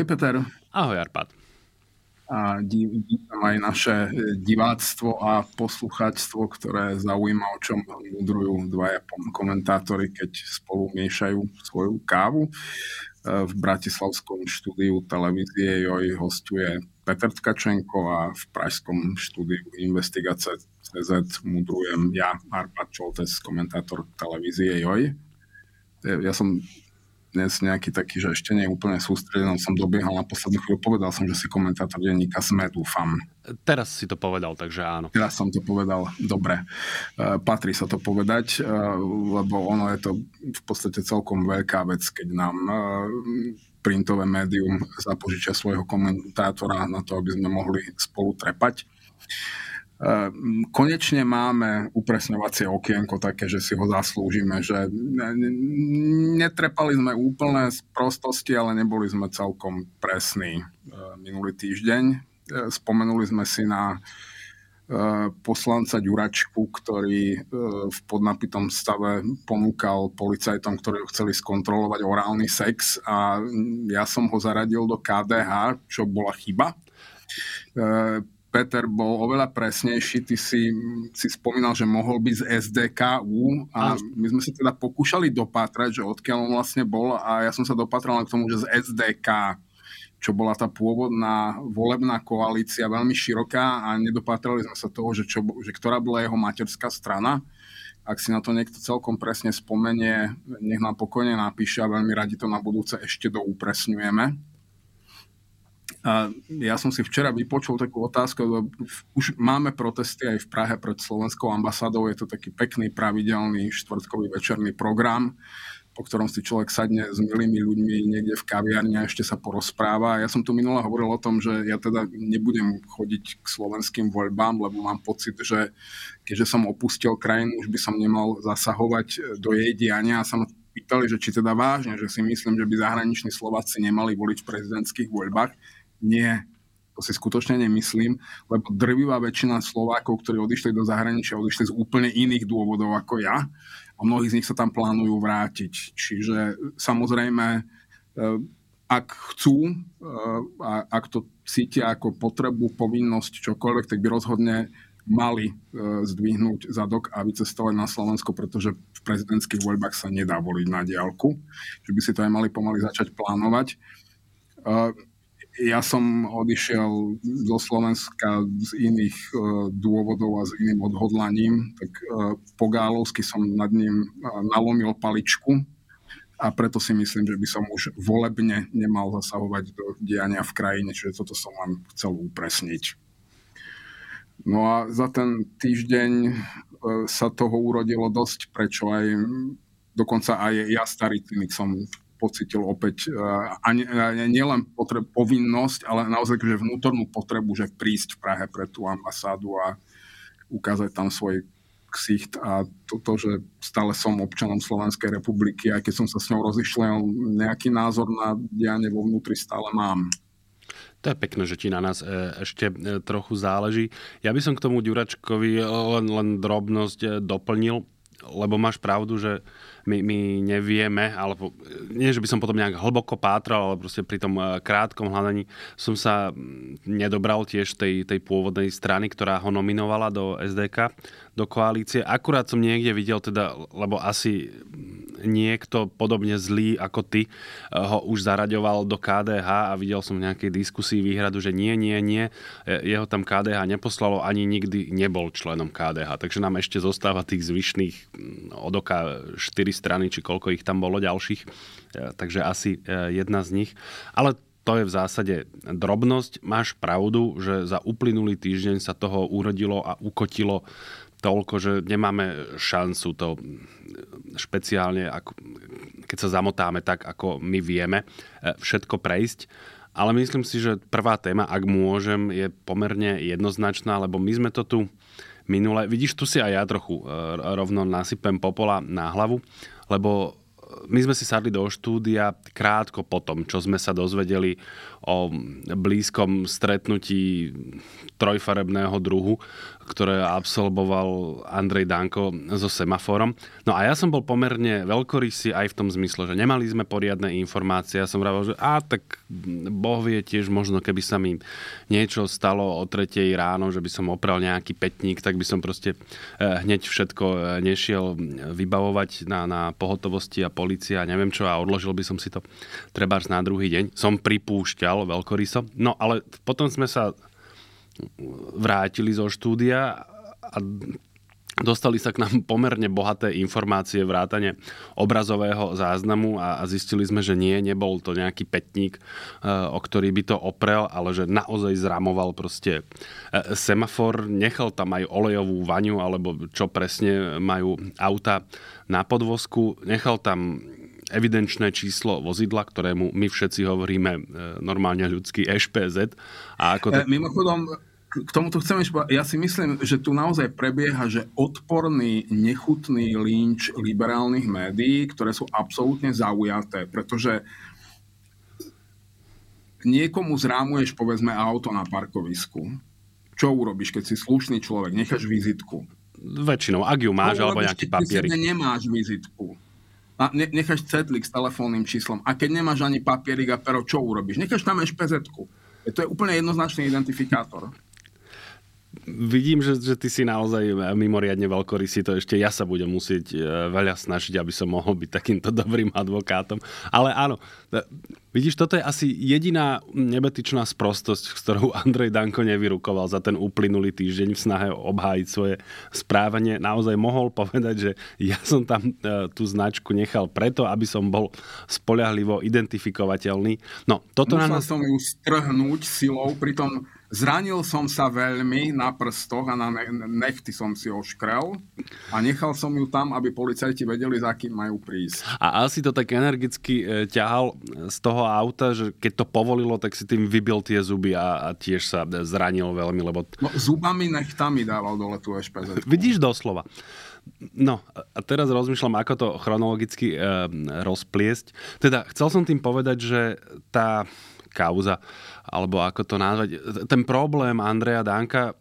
Ahoj Peter. Ahoj Arpad. A vítam aj naše e, diváctvo a poslucháctvo, ktoré zaujíma, o čom mudrujú dvaja komentátori, keď spolu miešajú svoju kávu. E, v Bratislavskom štúdiu televízie JOJ hostuje Peter Tkačenko a v pražskom štúdiu Investigace CZ mudrujem ja, Arpad Čoltes, komentátor televízie JOJ. E, ja som dnes nejaký taký, že ešte nie úplne sústredený, som dobiehal na poslednú chvíľu, povedal som, že si komentátor denníka SME, dúfam. Teraz si to povedal, takže áno. Teraz som to povedal, dobre. Uh, patrí sa to povedať, uh, lebo ono je to v podstate celkom veľká vec, keď nám uh, printové médium zapožičia svojho komentátora na to, aby sme mohli spolu trepať. Ehm, konečne máme upresňovacie okienko také, že si ho zaslúžime, že netrepali sme úplne z prostosti, ale neboli sme celkom presní ehm, minulý týždeň. Ehm, spomenuli sme si na poslanca Ďuračku, ktorý v podnapitom stave ponúkal policajtom, ktorí ho chceli skontrolovať orálny sex a ja som ho zaradil do KDH, čo bola chyba Peter bol oveľa presnejší. Ty si, si spomínal, že mohol byť z SDKU a my sme sa teda pokúšali dopátrať, že odkiaľ on vlastne bol a ja som sa dopatral k tomu, že z SDK, čo bola tá pôvodná volebná koalícia, veľmi široká a nedopatrali sme sa toho, že, čo, že ktorá bola jeho materská strana. Ak si na to niekto celkom presne spomenie, nech nám pokojne napíše a veľmi radi to na budúce ešte doupresňujeme. A ja som si včera vypočul takú otázku, lebo už máme protesty aj v Prahe pred slovenskou ambasádou, je to taký pekný, pravidelný štvrtkový večerný program, po ktorom si človek sadne s milými ľuďmi niekde v kaviarni a ešte sa porozpráva. Ja som tu minule hovoril o tom, že ja teda nebudem chodiť k slovenským voľbám, lebo mám pocit, že keďže som opustil krajinu, už by som nemal zasahovať do jej diania. A sa ma pýtali, že či teda vážne, že si myslím, že by zahraniční Slováci nemali voliť v prezidentských voľbách nie, to si skutočne nemyslím, lebo drvivá väčšina Slovákov, ktorí odišli do zahraničia, odišli z úplne iných dôvodov ako ja a mnohí z nich sa tam plánujú vrátiť. Čiže samozrejme, e, ak chcú e, a ak to cítia ako potrebu, povinnosť, čokoľvek, tak by rozhodne mali e, zdvihnúť zadok a vycestovať na Slovensko, pretože v prezidentských voľbách sa nedá voliť na diálku. Že by si to aj mali pomaly začať plánovať ja som odišiel zo Slovenska z iných uh, dôvodov a s iným odhodlaním, tak uh, po Gálovsky som nad ním uh, nalomil paličku a preto si myslím, že by som už volebne nemal zasahovať do diania v krajine, čiže toto som vám chcel upresniť. No a za ten týždeň sa toho urodilo dosť, prečo aj dokonca aj ja starý cynik som pocitil opäť ani, nielen potreb, povinnosť, ale naozaj že vnútornú potrebu, že prísť v Prahe pre tú ambasádu a ukázať tam svoj ksicht a toto, že stále som občanom Slovenskej republiky, aj keď som sa s ňou rozišiel, nejaký názor na dianie vo vnútri stále mám. To je pekné, že ti na nás e, ešte e, trochu záleží. Ja by som k tomu Ďuračkovi len, len drobnosť e, doplnil, lebo máš pravdu, že my, my nevieme, alebo nie, že by som potom nejak hlboko pátral, ale proste pri tom eh, krátkom hľadaní som sa mm, nedobral tiež tej, tej pôvodnej strany, ktorá ho nominovala do SDK, do koalície. Akurát som niekde videl teda, lebo asi niekto podobne zlý ako ty eh, ho už zaraďoval do KDH a videl som v nejakej diskusii výhradu, že nie, nie, nie, eh, jeho tam KDH neposlalo, ani nikdy nebol členom KDH. Takže nám ešte zostáva tých zvyšných mm, od oka 4 strany, či koľko ich tam bolo ďalších. E, takže asi e, jedna z nich. Ale to je v zásade drobnosť. Máš pravdu, že za uplynulý týždeň sa toho urodilo a ukotilo toľko, že nemáme šancu to špeciálne, ako, keď sa zamotáme tak, ako my vieme, e, všetko prejsť. Ale myslím si, že prvá téma, ak môžem, je pomerne jednoznačná, lebo my sme to tu minule... Vidíš, tu si aj ja trochu e, rovno nasypem popola na hlavu, lebo my sme si sadli do štúdia krátko potom, čo sme sa dozvedeli o blízkom stretnutí trojfarebného druhu, ktoré absolvoval Andrej Danko so semaforom. No a ja som bol pomerne veľkorysý aj v tom zmysle, že nemali sme poriadne informácie. Ja som vravil, že a tak Boh vie tiež možno, keby sa mi niečo stalo o tretej ráno, že by som opral nejaký petník, tak by som proste eh, hneď všetko eh, nešiel vybavovať na, na pohotovosti a policia a neviem čo a odložil by som si to trebárs na druhý deň. Som pripúšťal veľkoryso. No ale potom sme sa vrátili zo štúdia a dostali sa k nám pomerne bohaté informácie vrátane obrazového záznamu a, zistili sme, že nie, nebol to nejaký petník, e, o ktorý by to oprel, ale že naozaj zramoval proste e, semafor, nechal tam aj olejovú vaňu, alebo čo presne majú auta na podvozku, nechal tam evidenčné číslo vozidla, ktorému my všetci hovoríme e, normálne ľudský EŠPZ. A ako to... Mimochodom, k tomuto chcem ešte ja si myslím, že tu naozaj prebieha, že odporný, nechutný lynč liberálnych médií, ktoré sú absolútne zaujaté, pretože niekomu zrámuješ povedzme auto na parkovisku. Čo urobíš, keď si slušný človek? Necháš vizitku. Väčšinou, ak ju máš, alebo nejaký papier. Nemáš vizitku. A necháš cetlik s telefónnym číslom. A keď nemáš ani papierik a pero, čo urobíš? Necháš tam špz To je úplne jednoznačný identifikátor vidím, že, že ty si naozaj mimoriadne veľkorysý, to ešte ja sa budem musieť e, veľa snažiť, aby som mohol byť takýmto dobrým advokátom. Ale áno, e, vidíš, toto je asi jediná nebetičná sprostosť, s ktorou Andrej Danko nevyrukoval za ten uplynulý týždeň v snahe obhájiť svoje správanie. Naozaj mohol povedať, že ja som tam e, tú značku nechal preto, aby som bol spoľahlivo identifikovateľný. No, toto Musel na nás... som ju strhnúť silou, pritom Zranil som sa veľmi na prstoch a na nechty som si oškrel a nechal som ju tam, aby policajti vedeli, za kým majú prísť. A asi to tak energicky e, ťahal z toho auta, že keď to povolilo, tak si tým vybil tie zuby a, a tiež sa zranil veľmi, lebo... No, zubami nechtami dával dole tú ešpz. Vidíš doslova. No a teraz rozmýšľam, ako to chronologicky e, rozpliesť. Teda chcel som tým povedať, že tá kauza, alebo ako to nazvať. Ten problém Andreja Danka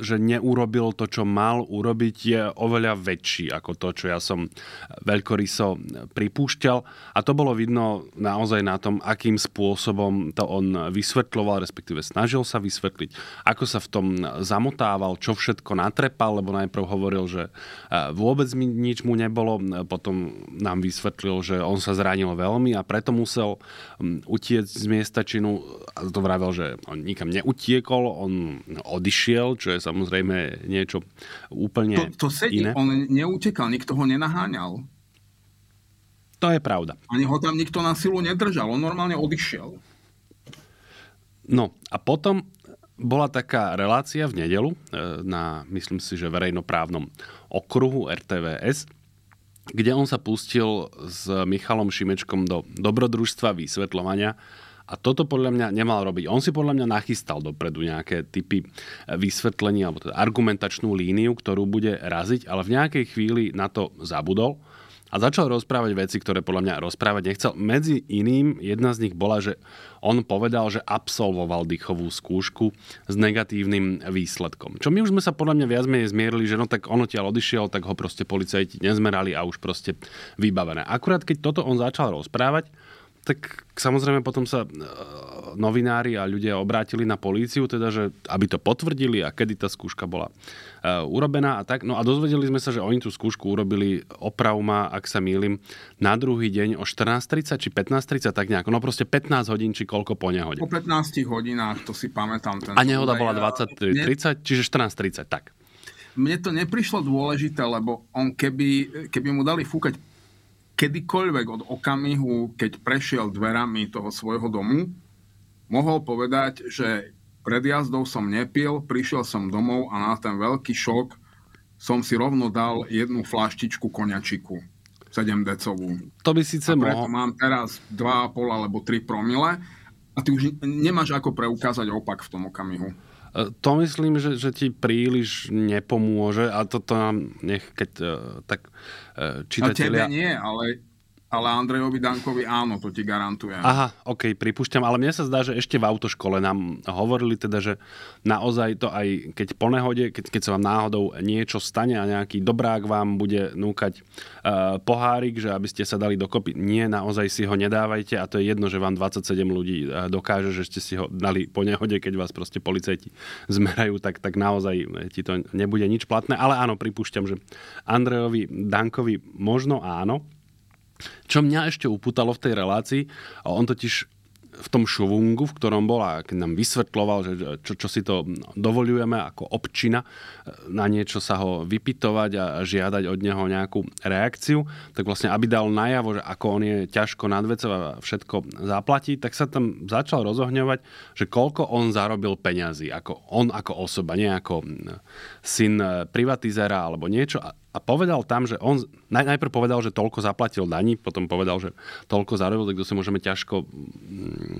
že neurobil to, čo mal urobiť, je oveľa väčší ako to, čo ja som veľkoryso pripúšťal. A to bolo vidno naozaj na tom, akým spôsobom to on vysvetľoval, respektíve snažil sa vysvetliť, ako sa v tom zamotával, čo všetko natrepal, lebo najprv hovoril, že e, vôbec mi nič mu nebolo, potom nám vysvetlil, že on sa zranil veľmi a preto musel utiecť z miesta činu. A to vravel, že on nikam neutiekol, on odišiel, čo je samozrejme niečo úplne to, to sedí, iné. on neutekal, nikto ho nenaháňal. To je pravda. Ani ho tam nikto na silu nedržal, on normálne odišiel. No a potom bola taká relácia v nedelu e, na, myslím si, že verejnoprávnom okruhu RTVS, kde on sa pustil s Michalom Šimečkom do dobrodružstva vysvetľovania a toto podľa mňa nemal robiť. On si podľa mňa nachystal dopredu nejaké typy vysvetlenia alebo teda argumentačnú líniu, ktorú bude raziť, ale v nejakej chvíli na to zabudol a začal rozprávať veci, ktoré podľa mňa rozprávať nechcel. Medzi iným jedna z nich bola, že on povedal, že absolvoval dýchovú skúšku s negatívnym výsledkom. Čo my už sme sa podľa mňa viac menej zmierili, že no tak ono tiaľ odišiel, tak ho proste policajti nezmerali a už proste vybavené. Akurát keď toto on začal rozprávať, tak samozrejme potom sa e, novinári a ľudia obrátili na políciu, teda, že aby to potvrdili a kedy tá skúška bola uh, urobená a tak. No a dozvedeli sme sa, že oni tú skúšku urobili, oprav ma, ak sa mýlim, na druhý deň o 14.30 či 15.30, tak nejako. No proste 15 hodín či koľko po nehode. Po 15 hodinách, to si pamätám. Ten a nehoda bola 20.30, čiže 14.30, tak. Mne to neprišlo dôležité, lebo on keby, keby mu dali fúkať kedykoľvek od okamihu, keď prešiel dverami toho svojho domu, mohol povedať, že pred jazdou som nepil, prišiel som domov a na ten veľký šok som si rovno dal jednu flaštičku koňačiku 7 decovú. To by síce mohol. mám teraz 2,5 alebo 3 promile a ty už nemáš ako preukázať opak v tom okamihu. E, to myslím, že, že ti príliš nepomôže a toto nám nech, keď uh, tak uh, čitatelia... A tebe nie, ale ale Andrejovi Dankovi áno, to ti garantujem. Aha, ok, pripúšťam, ale mne sa zdá, že ešte v autoškole nám hovorili teda, že naozaj to aj keď po nehode, keď, keď sa vám náhodou niečo stane a nejaký dobrák vám bude núkať uh, pohárik, že aby ste sa dali dokopy, nie, naozaj si ho nedávajte a to je jedno, že vám 27 ľudí uh, dokáže, že ste si ho dali po nehode, keď vás proste policajti zmerajú, tak, tak naozaj ti to nebude nič platné, ale áno, pripúšťam, že Andrejovi Dankovi možno áno, čo mňa ešte upútalo v tej relácii, on totiž v tom šovungu, v ktorom bol a keď nám vysvetloval, že čo, čo si to dovolujeme ako občina, na niečo sa ho vypitovať a žiadať od neho nejakú reakciu, tak vlastne aby dal najavo, že ako on je ťažko nadvecov a všetko zaplatí, tak sa tam začal rozohňovať, že koľko on zarobil peňazí, ako on ako osoba, nie ako syn privatizera alebo niečo. A povedal tam, že on naj, najprv povedal, že toľko zaplatil daní, potom povedal, že toľko zarobil, tak to si môžeme ťažko mm,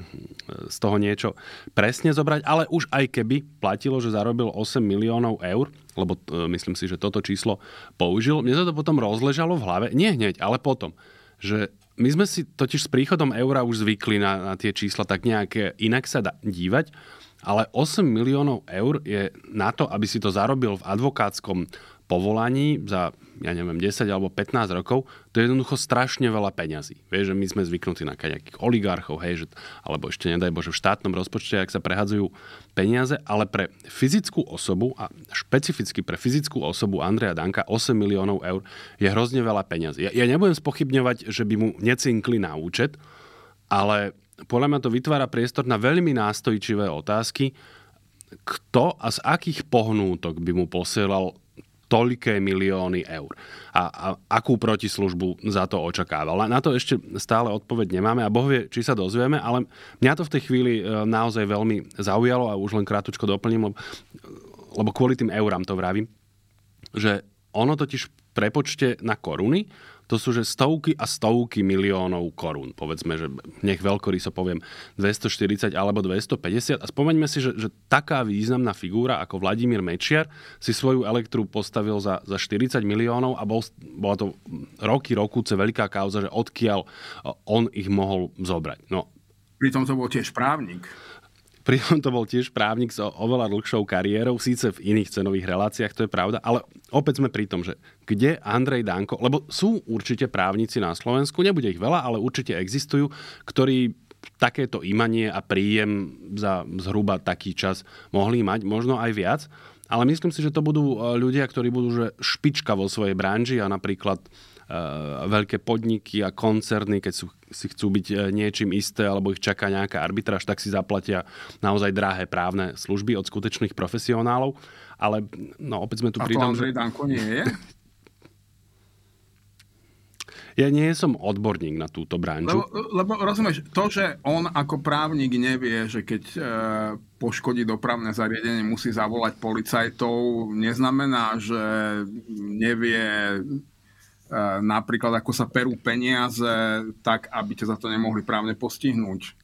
z toho niečo presne zobrať, ale už aj keby platilo, že zarobil 8 miliónov eur, lebo e, myslím si, že toto číslo použil, mne sa to potom rozležalo v hlave, nie hneď, ale potom, že my sme si totiž s príchodom eura už zvykli na, na tie čísla tak nejak inak sa da, dívať, ale 8 miliónov eur je na to, aby si to zarobil v advokátskom povolaní za, ja neviem, 10 alebo 15 rokov, to je jednoducho strašne veľa peňazí. Vieš, že my sme zvyknutí na nejakých oligarchov, hej, že, alebo ešte nedaj Bože v štátnom rozpočte, ak sa prehadzujú peniaze, ale pre fyzickú osobu a špecificky pre fyzickú osobu Andreja Danka 8 miliónov eur je hrozne veľa peňazí. Ja, ja nebudem spochybňovať, že by mu necinkli na účet, ale podľa mňa to vytvára priestor na veľmi nástojčivé otázky, kto a z akých pohnútok by mu posielal toľké milióny eur. A, a akú protislužbu za to očakával. Na to ešte stále odpoveď nemáme a Boh vie, či sa dozvieme, ale mňa to v tej chvíli e, naozaj veľmi zaujalo a už len krátko doplním, lebo, lebo kvôli tým eurám to vravím, že ono totiž prepočte na koruny to sú že stovky a stovky miliónov korún. Povedzme, že nech veľkoryso poviem 240 alebo 250 a spomeňme si, že, že taká významná figúra ako Vladimír Mečiar si svoju elektru postavil za, za 40 miliónov a bol, bola to roky, rokúce veľká kauza, že odkiaľ on ich mohol zobrať. No, Pritom to bol tiež právnik. Pritom to bol tiež právnik s oveľa dlhšou kariérou, síce v iných cenových reláciách, to je pravda, ale opäť sme pri tom, že kde Andrej Danko, lebo sú určite právnici na Slovensku, nebude ich veľa, ale určite existujú, ktorí takéto imanie a príjem za zhruba taký čas mohli mať, možno aj viac. Ale myslím si, že to budú e, ľudia, ktorí budú že špička vo svojej branži a napríklad veľké podniky a koncerny, keď sú, si chcú byť uh, niečím isté alebo ich čaká nejaká arbitráž, tak si zaplatia naozaj drahé právne služby od skutečných profesionálov. Ale no, opäť sme tu pri tom, že... Danko nie je? Ja nie som odborník na túto branžu. Lebo, lebo rozumieš, to, že on ako právnik nevie, že keď e, poškodí dopravné zariadenie, musí zavolať policajtov, neznamená, že nevie napríklad, ako sa perú peniaze, tak, aby ťa za to nemohli právne postihnúť.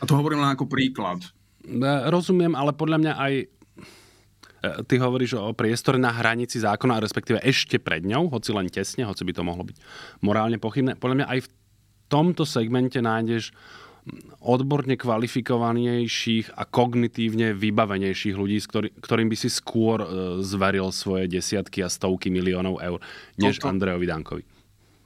A to hovorím len ako príklad. Rozumiem, ale podľa mňa aj E, ty hovoríš o priestore na hranici zákona, respektíve ešte pred ňou, hoci len tesne, hoci by to mohlo byť morálne pochybné. Podľa mňa aj v tomto segmente nájdeš odborne kvalifikovanejších a kognitívne vybavenejších ľudí, ktorý, ktorým by si skôr e, zveril svoje desiatky a stovky miliónov eur, než Toto... Andrejovi Dankovi.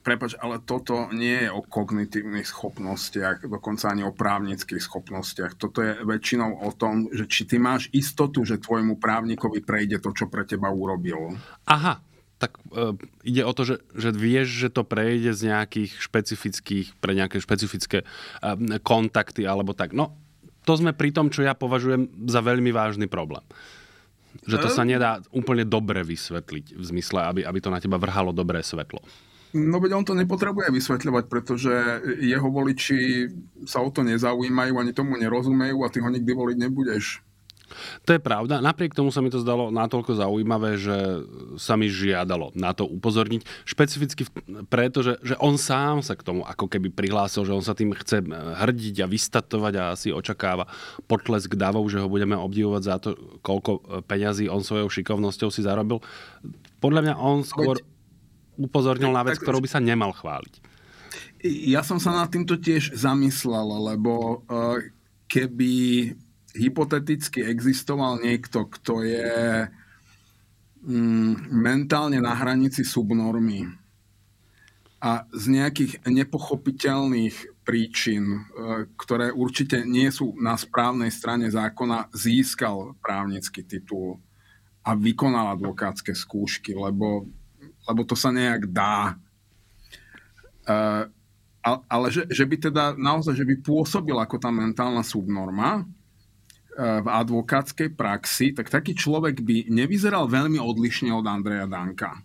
Prepač, ale toto nie je o kognitívnych schopnostiach, dokonca ani o právnických schopnostiach. Toto je väčšinou o tom, že či ty máš istotu, že tvojmu právnikovi prejde to, čo pre teba urobil. Aha, tak e, ide o to, že, že vieš, že to prejde z nejakých špecifických, pre nejaké špecifické e, kontakty alebo tak. No, to sme pri tom, čo ja považujem za veľmi vážny problém. Že to sa nedá úplne dobre vysvetliť v zmysle, aby, aby to na teba vrhalo dobré svetlo. No veď on to nepotrebuje vysvetľovať, pretože jeho voliči sa o to nezaujímajú, ani tomu nerozumejú a ty ho nikdy voliť nebudeš. To je pravda. Napriek tomu sa mi to zdalo natoľko zaujímavé, že sa mi žiadalo na to upozorniť. Špecificky preto, že, že on sám sa k tomu ako keby prihlásil, že on sa tým chce hrdiť a vystatovať a asi očakáva potlesk davov, že ho budeme obdivovať za to, koľko peňazí on svojou šikovnosťou si zarobil. Podľa mňa on skôr upozornil na vec, ktorou by sa nemal chváliť. Ja som sa nad týmto tiež zamyslel, lebo uh, keby hypoteticky existoval niekto, kto je mm, mentálne na hranici subnormy a z nejakých nepochopiteľných príčin, e, ktoré určite nie sú na správnej strane zákona, získal právnický titul a vykonal advokátske skúšky, lebo, lebo to sa nejak dá. E, ale že, že by teda naozaj, že by pôsobil ako tá mentálna subnorma, v advokátskej praxi, tak taký človek by nevyzeral veľmi odlišne od Andreja Danka.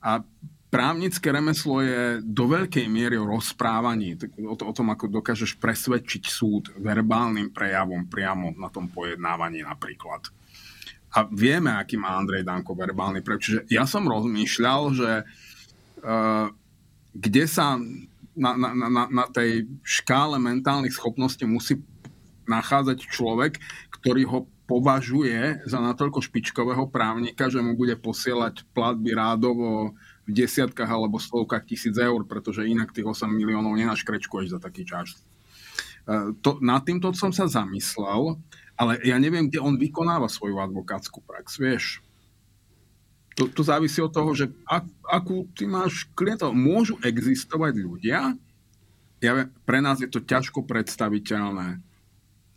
A právnické remeslo je do veľkej miery o rozprávaní, o, to, o tom, ako dokážeš presvedčiť súd verbálnym prejavom priamo na tom pojednávaní napríklad. A vieme, aký má Andrej Danko verbálny prejav. Čiže ja som rozmýšľal, že uh, kde sa na, na, na, na tej škále mentálnych schopností musí nachádzať človek, ktorý ho považuje za natoľko špičkového právnika, že mu bude posielať platby rádovo v desiatkách alebo stovkách tisíc eur, pretože inak tých 8 miliónov nenaškrečkuješ za taký čas. E, to, nad týmto som sa zamyslel, ale ja neviem, kde on vykonáva svoju advokátsku prax, vieš. To, to závisí od toho, že ak, akú ty máš klientov. Môžu existovať ľudia, ja, pre nás je to ťažko predstaviteľné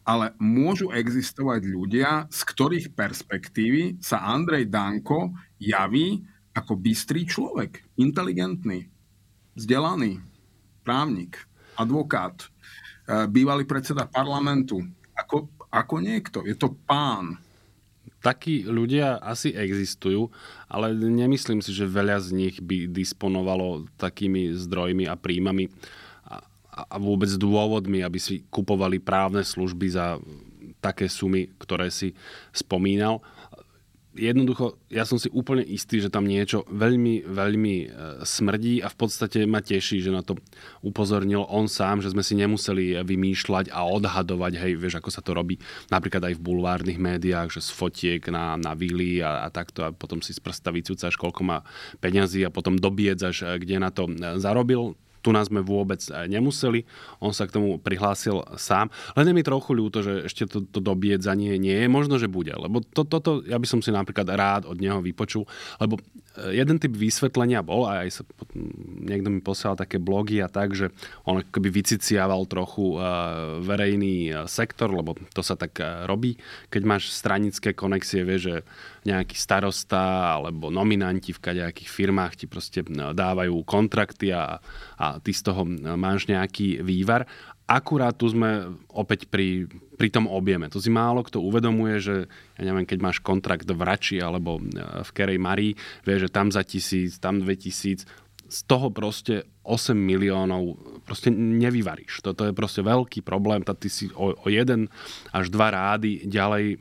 ale môžu existovať ľudia, z ktorých perspektívy sa Andrej Danko javí ako bystrý človek, inteligentný, vzdelaný, právnik, advokát, e, bývalý predseda parlamentu, ako, ako niekto. Je to pán. Takí ľudia asi existujú, ale nemyslím si, že veľa z nich by disponovalo takými zdrojmi a príjmami a vôbec dôvodmi, aby si kupovali právne služby za také sumy, ktoré si spomínal. Jednoducho, ja som si úplne istý, že tam niečo veľmi, veľmi e, smrdí a v podstate ma teší, že na to upozornil on sám, že sme si nemuseli vymýšľať a odhadovať, hej, vieš, ako sa to robí napríklad aj v bulvárnych médiách, že z fotiek na, na vily a, a takto a potom si z prsta vycúcaš, koľko má peňazí a potom dobiedzaš, e, kde na to e, zarobil tu nás sme vôbec eh, nemuseli. On sa k tomu prihlásil sám. Len je mi trochu ľúto, že ešte to, to dobiedzanie nie je. Možno, že bude. Lebo to, toto ja by som si napríklad rád od neho vypočul. Lebo jeden typ vysvetlenia bol, a aj sa, niekto mi posielal také blogy a tak, že on akoby vyciciaval trochu eh, verejný sektor, lebo to sa tak robí. Keď máš stranické konexie, vieš, že nejaký starosta alebo nominanti v kadejakých firmách ti proste dávajú kontrakty a, a ty z toho máš nejaký vývar. Akurát tu sme opäť pri, pri tom objeme. To si málo kto uvedomuje, že ja neviem, keď máš kontrakt v Rači alebo v Kerej Marii, vieš, že tam za tisíc, tam dve tisíc, z toho proste 8 miliónov proste nevyvaríš. Toto je proste veľký problém. Ty si o, o jeden až dva rády ďalej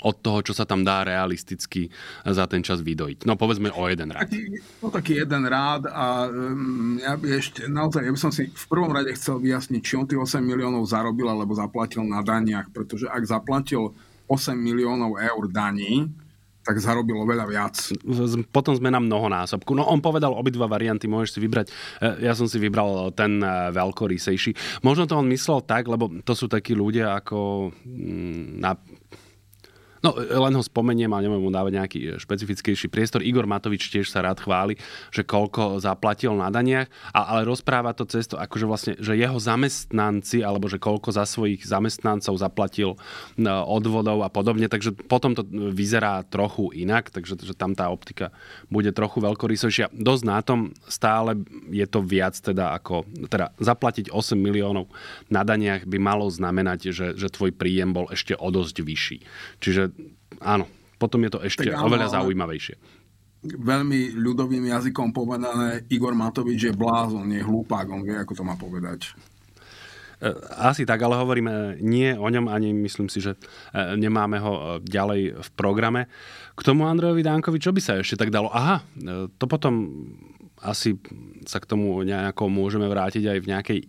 od toho, čo sa tam dá realisticky za ten čas vydojiť. No povedzme o jeden rád. No taký jeden rád a um, ja by ešte, naozaj, ja by som si v prvom rade chcel vyjasniť, či on tých 8 miliónov zarobil alebo zaplatil na daniach, pretože ak zaplatil 8 miliónov eur daní, tak zarobil oveľa viac. Potom sme na mnohonásobku. No on povedal obidva varianty, môžeš si vybrať. E, ja som si vybral ten e, veľkorysejší. Možno to on myslel tak, lebo to sú takí ľudia ako mm, na No, len ho spomeniem a neviem mu dávať nejaký e, špecifickejší priestor. Igor Matovič tiež sa rád chváli, že koľko zaplatil na daniach, ale rozpráva to cesto, akože vlastne, že jeho zamestnanci, alebo že koľko za svojich zamestnancov zaplatil e, odvodov a podobne, takže potom to vyzerá trochu inak, takže že tam tá optika bude trochu veľkorysejšia. Dosť na tom stále je to viac teda ako, teda zaplatiť 8 miliónov na daniach by malo znamenať, že, že tvoj príjem bol ešte o dosť vyšší. Čiže áno, potom je to ešte tak, oveľa zaujímavejšie. veľmi ľudovým jazykom povedané, Igor Matovič je blázon, nie hlupák, on vie, ako to má povedať. E, asi tak, ale hovoríme nie o ňom, ani myslím si, že e, nemáme ho e, ďalej v programe. K tomu Andrejovi Dánkovi, čo by sa ešte tak dalo? Aha, to potom asi sa k tomu nejako môžeme vrátiť aj v nejakej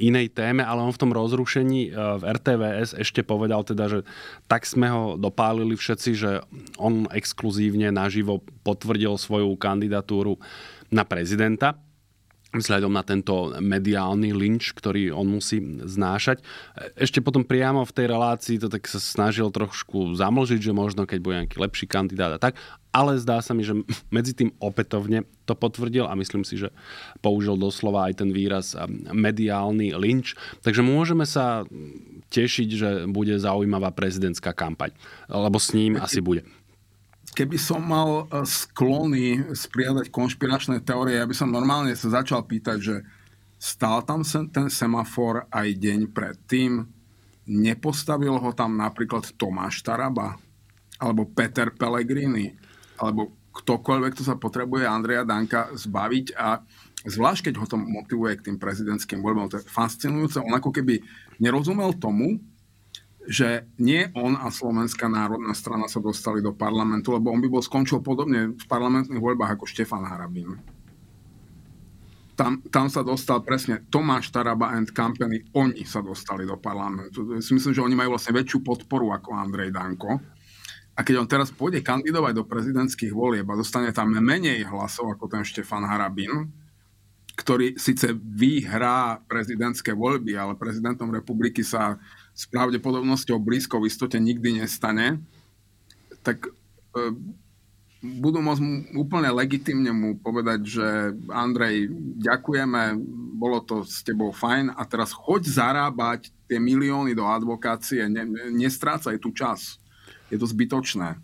inej téme, ale on v tom rozrušení v RTVS ešte povedal teda, že tak sme ho dopálili všetci, že on exkluzívne naživo potvrdil svoju kandidatúru na prezidenta vzhľadom na tento mediálny lynč, ktorý on musí znášať. Ešte potom priamo v tej relácii to tak sa snažil trošku zamlžiť, že možno keď bude nejaký lepší kandidát a tak, ale zdá sa mi, že medzi tým opätovne to potvrdil a myslím si, že použil doslova aj ten výraz mediálny lynč. Takže môžeme sa tešiť, že bude zaujímavá prezidentská kampaň, lebo s ním asi bude keby som mal e, sklony spriadať konšpiračné teórie, ja by som normálne sa začal pýtať, že stál tam ten semafor aj deň predtým, nepostavil ho tam napríklad Tomáš Taraba, alebo Peter Pellegrini, alebo ktokoľvek, kto sa potrebuje Andreja Danka zbaviť? A zvlášť, keď ho to motivuje k tým prezidentským voľbám, to je fascinujúce. On ako keby nerozumel tomu, že nie on a Slovenská národná strana sa dostali do parlamentu, lebo on by bol skončil podobne v parlamentných voľbách ako Štefan Harabín. Tam, tam sa dostal presne Tomáš Taraba and Company, oni sa dostali do parlamentu. Si myslím, že oni majú vlastne väčšiu podporu ako Andrej Danko. A keď on teraz pôjde kandidovať do prezidentských volieb a dostane tam menej hlasov ako ten Štefan Harabín, ktorý síce vyhrá prezidentské voľby, ale prezidentom republiky sa s pravdepodobnosťou blízko v istote nikdy nestane, tak e, budú môcť mu úplne legitimne mu povedať, že Andrej, ďakujeme, bolo to s tebou fajn a teraz choď zarábať tie milióny do advokácie, ne, nestrácaj tu čas. Je to zbytočné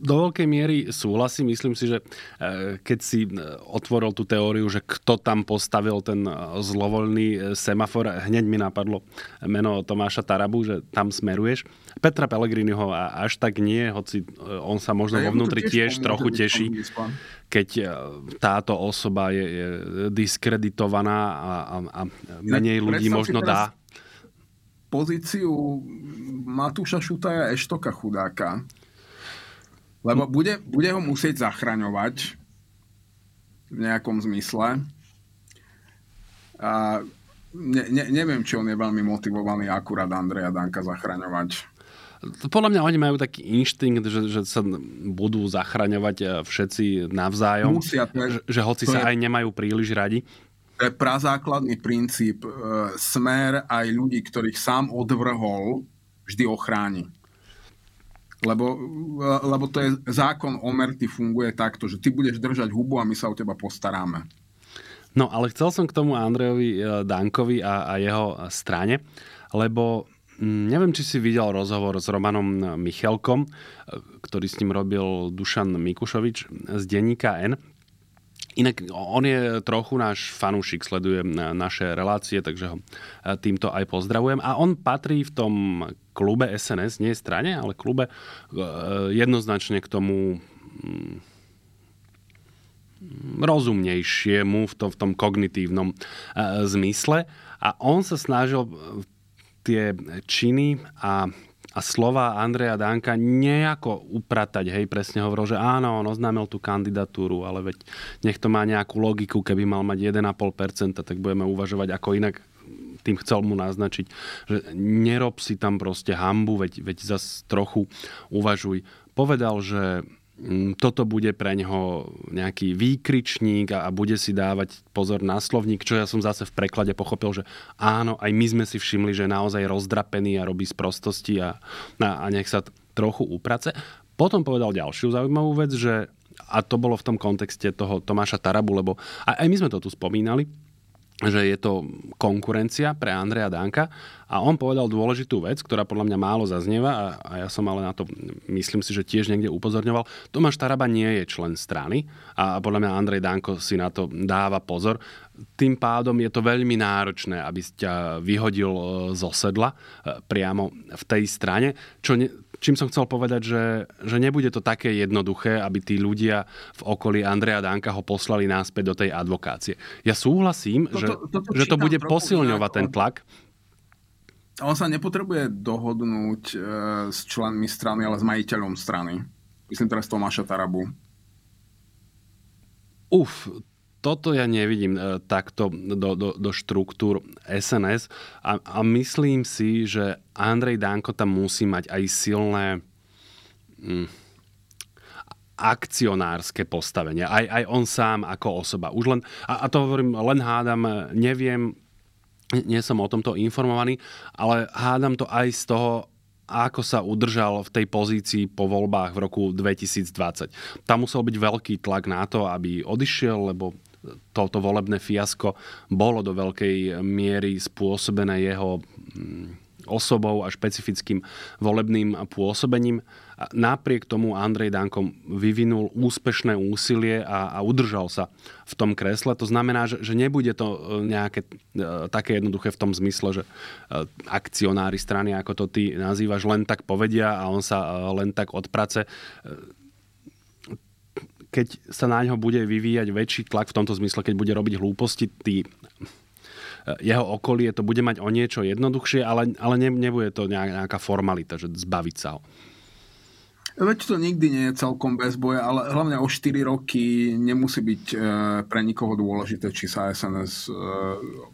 do veľkej miery súhlasím. Myslím si, že e, keď si e, otvoril tú teóriu, že kto tam postavil ten e, zlovoľný semafor, hneď mi napadlo meno Tomáša Tarabu, že tam smeruješ. Petra Pellegriniho až tak nie, hoci on sa možno vo vnútri tiež, tiež trochu teší, keď táto osoba je, je diskreditovaná a, a, a menej ľudí možno dá pozíciu Matúša Šutaja Eštoka chudáka, lebo bude, bude ho musieť zachraňovať v nejakom zmysle. A ne, ne, neviem, či on je veľmi motivovaný akurát Andreja Danka zachraňovať. Podľa mňa oni majú taký inštinkt, že, že sa budú zachraňovať eh, všetci navzájom. Musia, to je, že, že hoci sa je, aj nemajú príliš radi. To je prazákladný princíp. Eh, smer aj ľudí, ktorých sám odvrhol, vždy ochráni. Lebo, lebo to je zákon o merty funguje takto, že ty budeš držať hubu a my sa o teba postaráme. No ale chcel som k tomu Andrejovi e, Dankovi a, a jeho strane, lebo mm, neviem, či si videl rozhovor s Romanom Michelkom, e, ktorý s ním robil Dušan Mikušovič z denníka N. Inak on je trochu náš fanúšik, sleduje naše relácie, takže ho e, týmto aj pozdravujem. A on patrí v tom klube SNS, nie strane, ale klube e, jednoznačne k tomu mm, rozumnejšiemu v, to, v tom kognitívnom e, zmysle. A on sa snažil tie činy a a slova Andreja Danka nejako upratať, hej, presne hovoril, že áno, on oznámil tú kandidatúru, ale veď nech to má nejakú logiku, keby mal mať 1,5%, tak budeme uvažovať ako inak tým chcel mu naznačiť, že nerob si tam proste hambu, veď, veď zas trochu uvažuj. Povedal, že toto bude pre neho nejaký výkričník a, a bude si dávať pozor na slovník, čo ja som zase v preklade pochopil, že áno, aj my sme si všimli, že je naozaj rozdrapený a robí z prostosti a, a, a nech sa t- trochu uprace. Potom povedal ďalšiu zaujímavú vec, že a to bolo v tom kontexte toho Tomáša Tarabu, lebo aj my sme to tu spomínali, že je to konkurencia pre Andreja Danka a on povedal dôležitú vec, ktorá podľa mňa málo zaznieva a, a ja som ale na to, myslím si, že tiež niekde upozorňoval. Tomáš Taraba nie je člen strany a podľa mňa Andrej Danko si na to dáva pozor. tým pádom je to veľmi náročné, aby ťa vyhodil e, zo sedla e, priamo v tej strane, čo ne, čím som chcel povedať, že, že nebude to také jednoduché, aby tí ľudia v okolí Andreja Danka ho poslali náspäť do tej advokácie. Ja súhlasím, toto, že, toto že to bude posilňovať ten tlak. On sa nepotrebuje dohodnúť e, s členmi strany, ale s majiteľom strany. Myslím teraz Tomáša Tarabu. Uf, toto ja nevidím e, takto do, do, do štruktúr SNS a, a myslím si, že Andrej Danko tam musí mať aj silné hm, akcionárske postavenie. Aj, aj on sám ako osoba. Už len, a, a to hovorím, len hádam, neviem, nie som o tomto informovaný, ale hádam to aj z toho, ako sa udržal v tej pozícii po voľbách v roku 2020. Tam musel byť veľký tlak na to, aby odišiel, lebo toto volebné fiasko bolo do veľkej miery spôsobené jeho mm, osobou a špecifickým volebným pôsobením. Napriek tomu Andrej Danko vyvinul úspešné úsilie a, a udržal sa v tom kresle. To znamená, že, že nebude to e, nejaké e, také jednoduché v tom zmysle, že e, akcionári strany, ako to ty nazývaš, len tak povedia a on sa len tak odprace keď sa na ňo bude vyvíjať väčší tlak v tomto zmysle, keď bude robiť hlúposti, tý, jeho okolie to bude mať o niečo jednoduchšie, ale, ale ne, nebude to nejaká formalita, že zbaviť sa ho. Veď to nikdy nie je celkom bez boja, ale hlavne o 4 roky nemusí byť e, pre nikoho dôležité, či sa SNS e,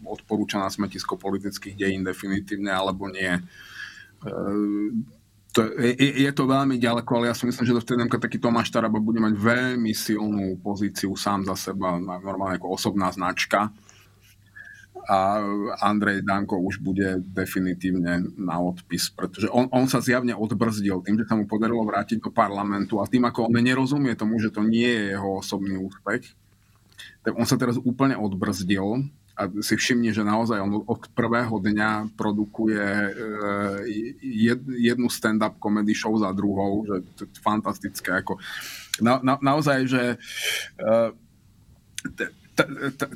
odporúča na smetisko politických dejín definitívne alebo nie. To, je, je to veľmi ďaleko, ale ja si myslím, že to vtedy taký Tomáš Taraba bude mať veľmi silnú pozíciu sám za seba, normálne ako osobná značka. A Andrej Danko už bude definitívne na odpis, pretože on, on sa zjavne odbrzdil tým, že sa mu podarilo vrátiť do parlamentu a tým, ako on nerozumie tomu, že to nie je jeho osobný úspech, tak on sa teraz úplne odbrzdil a si všimni, že naozaj on od prvého dňa produkuje eh, jednu stand-up comedy show za druhou, že to je fantastické. Ako, na, na, naozaj, že eh,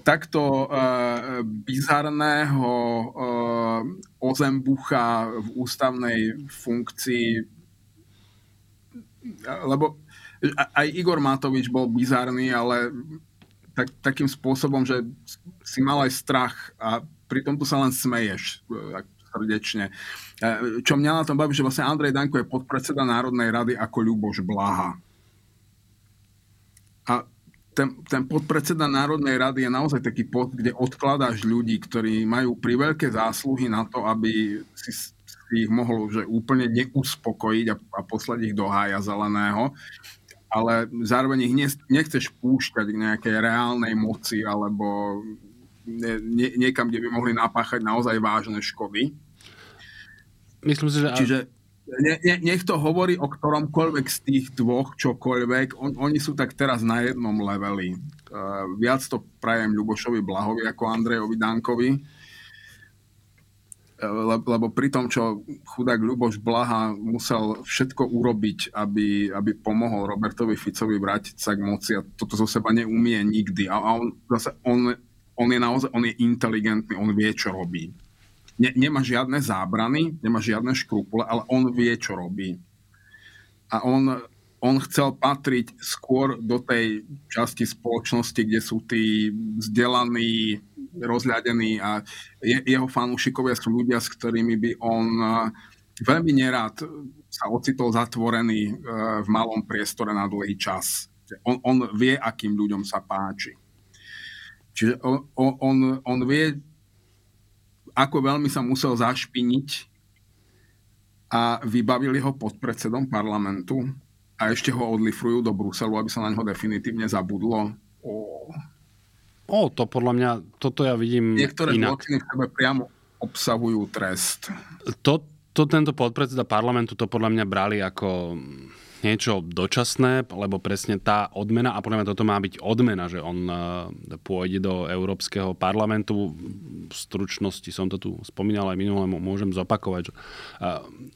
takto uh, bizarného uh, ozembucha v ústavnej funkcii, lebo aj Igor Matovič bol bizarný, ale tak, takým spôsobom, že si mal aj strach a pritom tu sa len smeješ e, srdečne. E, čo mňa na tom baví, že vlastne Andrej Danko je podpredseda Národnej rady ako Ľuboš Blaha. A ten, ten podpredseda Národnej rady je naozaj taký pod, kde odkladáš ľudí, ktorí majú priveľké zásluhy na to, aby si, si ich mohol že úplne neuspokojiť a, a poslať ich do hája zeleného ale zároveň ich nechceš púšťať k nejakej reálnej moci alebo nie, niekam, kde by mohli napáchať naozaj vážne škody. Myslím si, že... Čiže ne, ne, nech to hovorí o ktoromkoľvek z tých dvoch, čokoľvek, on, oni sú tak teraz na jednom leveli. Uh, viac to prajem Ľubošovi Blahovi ako Andrejovi Dankovi lebo pri tom, čo chudák Ľuboš Blaha musel všetko urobiť, aby, aby pomohol Robertovi Ficovi vrátiť sa k moci a toto zo seba neumie nikdy. A on, zase on, on je naozaj on je inteligentný, on vie, čo robí. Ne, nemá žiadne zábrany, nemá žiadne škrupule, ale on vie, čo robí. A on, on chcel patriť skôr do tej časti spoločnosti, kde sú tí vzdelaní, rozľadený a je, jeho fanúšikovia sú ľudia, s ktorými by on veľmi nerád sa ocitol zatvorený e, v malom priestore na dlhý čas. On, on vie, akým ľuďom sa páči. Čiže on, on, on vie, ako veľmi sa musel zašpiniť a vybavili ho podpredsedom parlamentu a ešte ho odlifrujú do Bruselu, aby sa na neho definitívne zabudlo. O, to podľa mňa, toto ja vidím Niektoré inak. zločiny v sebe priamo obsahujú trest. To, to tento podpredseda parlamentu to podľa mňa brali ako niečo dočasné, lebo presne tá odmena, a podľa mňa toto má byť odmena, že on e, pôjde do Európskeho parlamentu. V stručnosti som to tu spomínal aj minulé, môžem zopakovať, že e,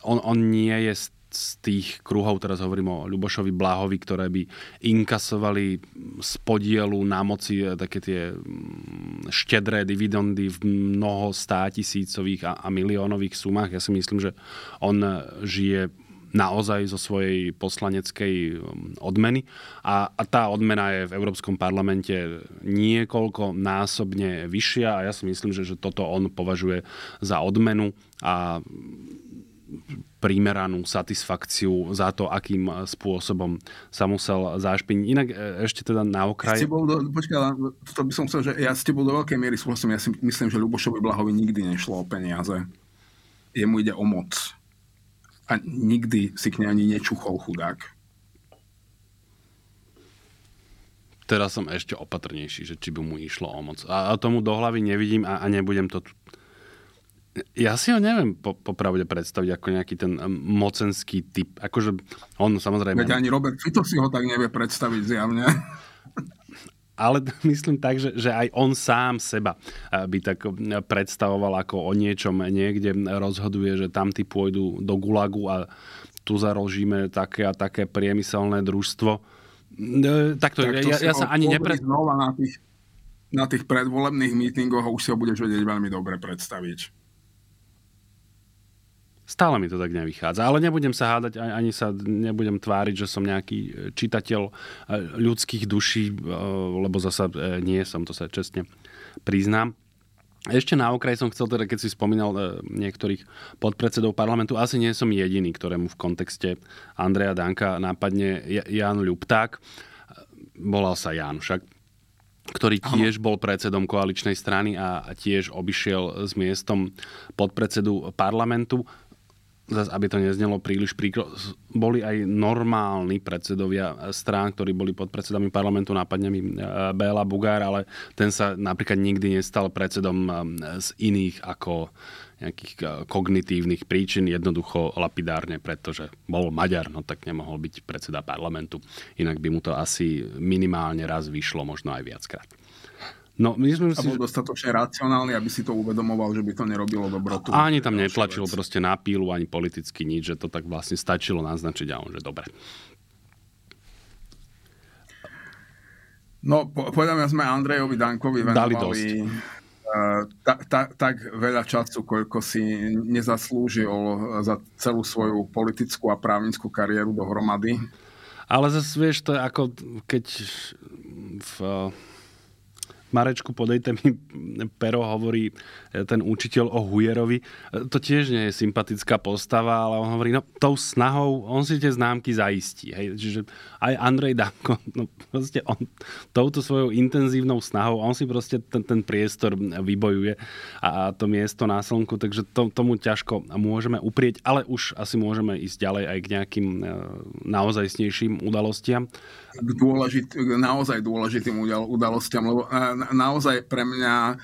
on, on nie je z tých kruhov, teraz hovorím o Ľubošovi Bláhovi, ktoré by inkasovali z podielu na moci e, také tie mm, štedré dividendy v mnoho státisícových a, a miliónových sumách. Ja si myslím, že on žije naozaj zo svojej poslaneckej um, odmeny. A, a tá odmena je v Európskom parlamente niekoľko násobne vyššia a ja si myslím, že, že toto on považuje za odmenu a primeranú satisfakciu za to, akým spôsobom sa musel zašpiniť. Inak e, ešte teda na okraj... Ja do, počkaj, to by som chcel, že ja s tebou do veľkej miery súhlasím. Ja si myslím, že Ľubošovi Blahovi nikdy nešlo o peniaze. Jemu ide o moc a nikdy si k nej ani nečuchol chudák. Teraz som ešte opatrnejší, že či by mu išlo o moc. A, a tomu do hlavy nevidím a, a nebudem to... Ja si ho neviem po, popravde predstaviť ako nejaký ten mocenský typ. Akože on samozrejme... Veď ani Robert Fito si ho tak nevie predstaviť zjavne ale myslím tak, že, že aj on sám seba eh, by tak eh, predstavoval ako o niečom niekde rozhoduje, že tam ty pôjdu do Gulagu a tu zarožíme také a také priemyselné družstvo. Eh, tak to, tak to ja, ja sa ani nepred... na tých, na tých predvolebných mítingoch už si ho budeš vedieť veľmi dobre predstaviť. Stále mi to tak nevychádza. Ale nebudem sa hádať, ani sa nebudem tváriť, že som nejaký e, čitateľ e, ľudských duší, e, lebo zasa nie som, to sa čestne priznám. Ešte na okraj som chcel, teda, keď si spomínal niektorých podpredsedov parlamentu, asi nie som jediný, ktorému v kontexte Andreja Danka nápadne Jan Ľupták. Volal sa Jan však ktorý tiež bol predsedom koaličnej strany a tiež obišiel s miestom podpredsedu parlamentu zase, aby to neznelo príliš príkro, boli aj normálni predsedovia strán, ktorí boli pod predsedami parlamentu, nápadne mi e, Béla Bugár, ale ten sa napríklad nikdy nestal predsedom e, z iných ako nejakých e, kognitívnych príčin, jednoducho lapidárne, pretože bol Maďar, no tak nemohol byť predseda parlamentu. Inak by mu to asi minimálne raz vyšlo, možno aj viackrát. No, myslím si, a bol dostatočne racionálny, aby si to uvedomoval, že by to nerobilo dobrotu. Ani tam netlačil proste na pílu, ani politicky nič, že to tak vlastne stačilo naznačiť a on, že dobre. No, povedame, sme Andrejovi Dankovi venovali uh, ta, ta, tak veľa času, koľko si nezaslúžil za celú svoju politickú a právnickú kariéru dohromady. Ale zase vieš, to je ako keď v Marečku, podejte mi pero, hovorí ten učiteľ o Hujerovi. E, to tiež nie je sympatická postava, ale on hovorí, no tou snahou, on si tie známky zaistí. Hej. Čiže aj Andrej Danko, no proste on touto svojou intenzívnou snahou, on si proste ten, ten priestor vybojuje a to miesto na slnku, takže to, tomu ťažko môžeme uprieť, ale už asi môžeme ísť ďalej aj k nejakým e, naozajstnejším udalostiam dôležit, naozaj dôležitým udalostiam, lebo naozaj pre mňa e,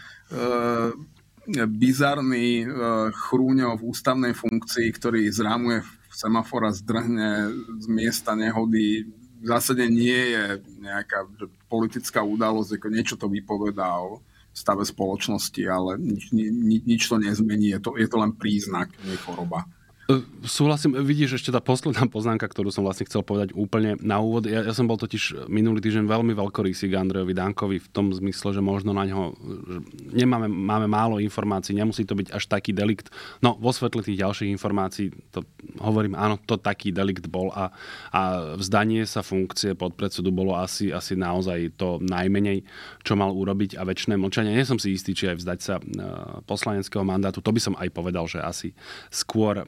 bizarný e, chrúňov v ústavnej funkcii, ktorý zrámuje semafora, zdrhne z miesta nehody, v zásade nie je nejaká politická udalosť, ako niečo to vypovedá o stave spoločnosti, ale nič, nič, nič to nezmení, je to, je to len príznak, nie choroba. Súhlasím, vidíš ešte tá posledná poznámka, ktorú som vlastne chcel povedať úplne na úvod. Ja, ja som bol totiž minulý týždeň veľmi veľkorysý k Andrejovi Dankovi v tom zmysle, že možno na ňo nemáme, máme málo informácií, nemusí to byť až taký delikt. No vo svetle tých ďalších informácií to hovorím, áno, to taký delikt bol a, a vzdanie sa funkcie podpredsedu bolo asi, asi naozaj to najmenej, čo mal urobiť a väčšie mlčanie. Nie som si istý, či aj vzdať sa e, poslaneckého mandátu. To by som aj povedal, že asi skôr e,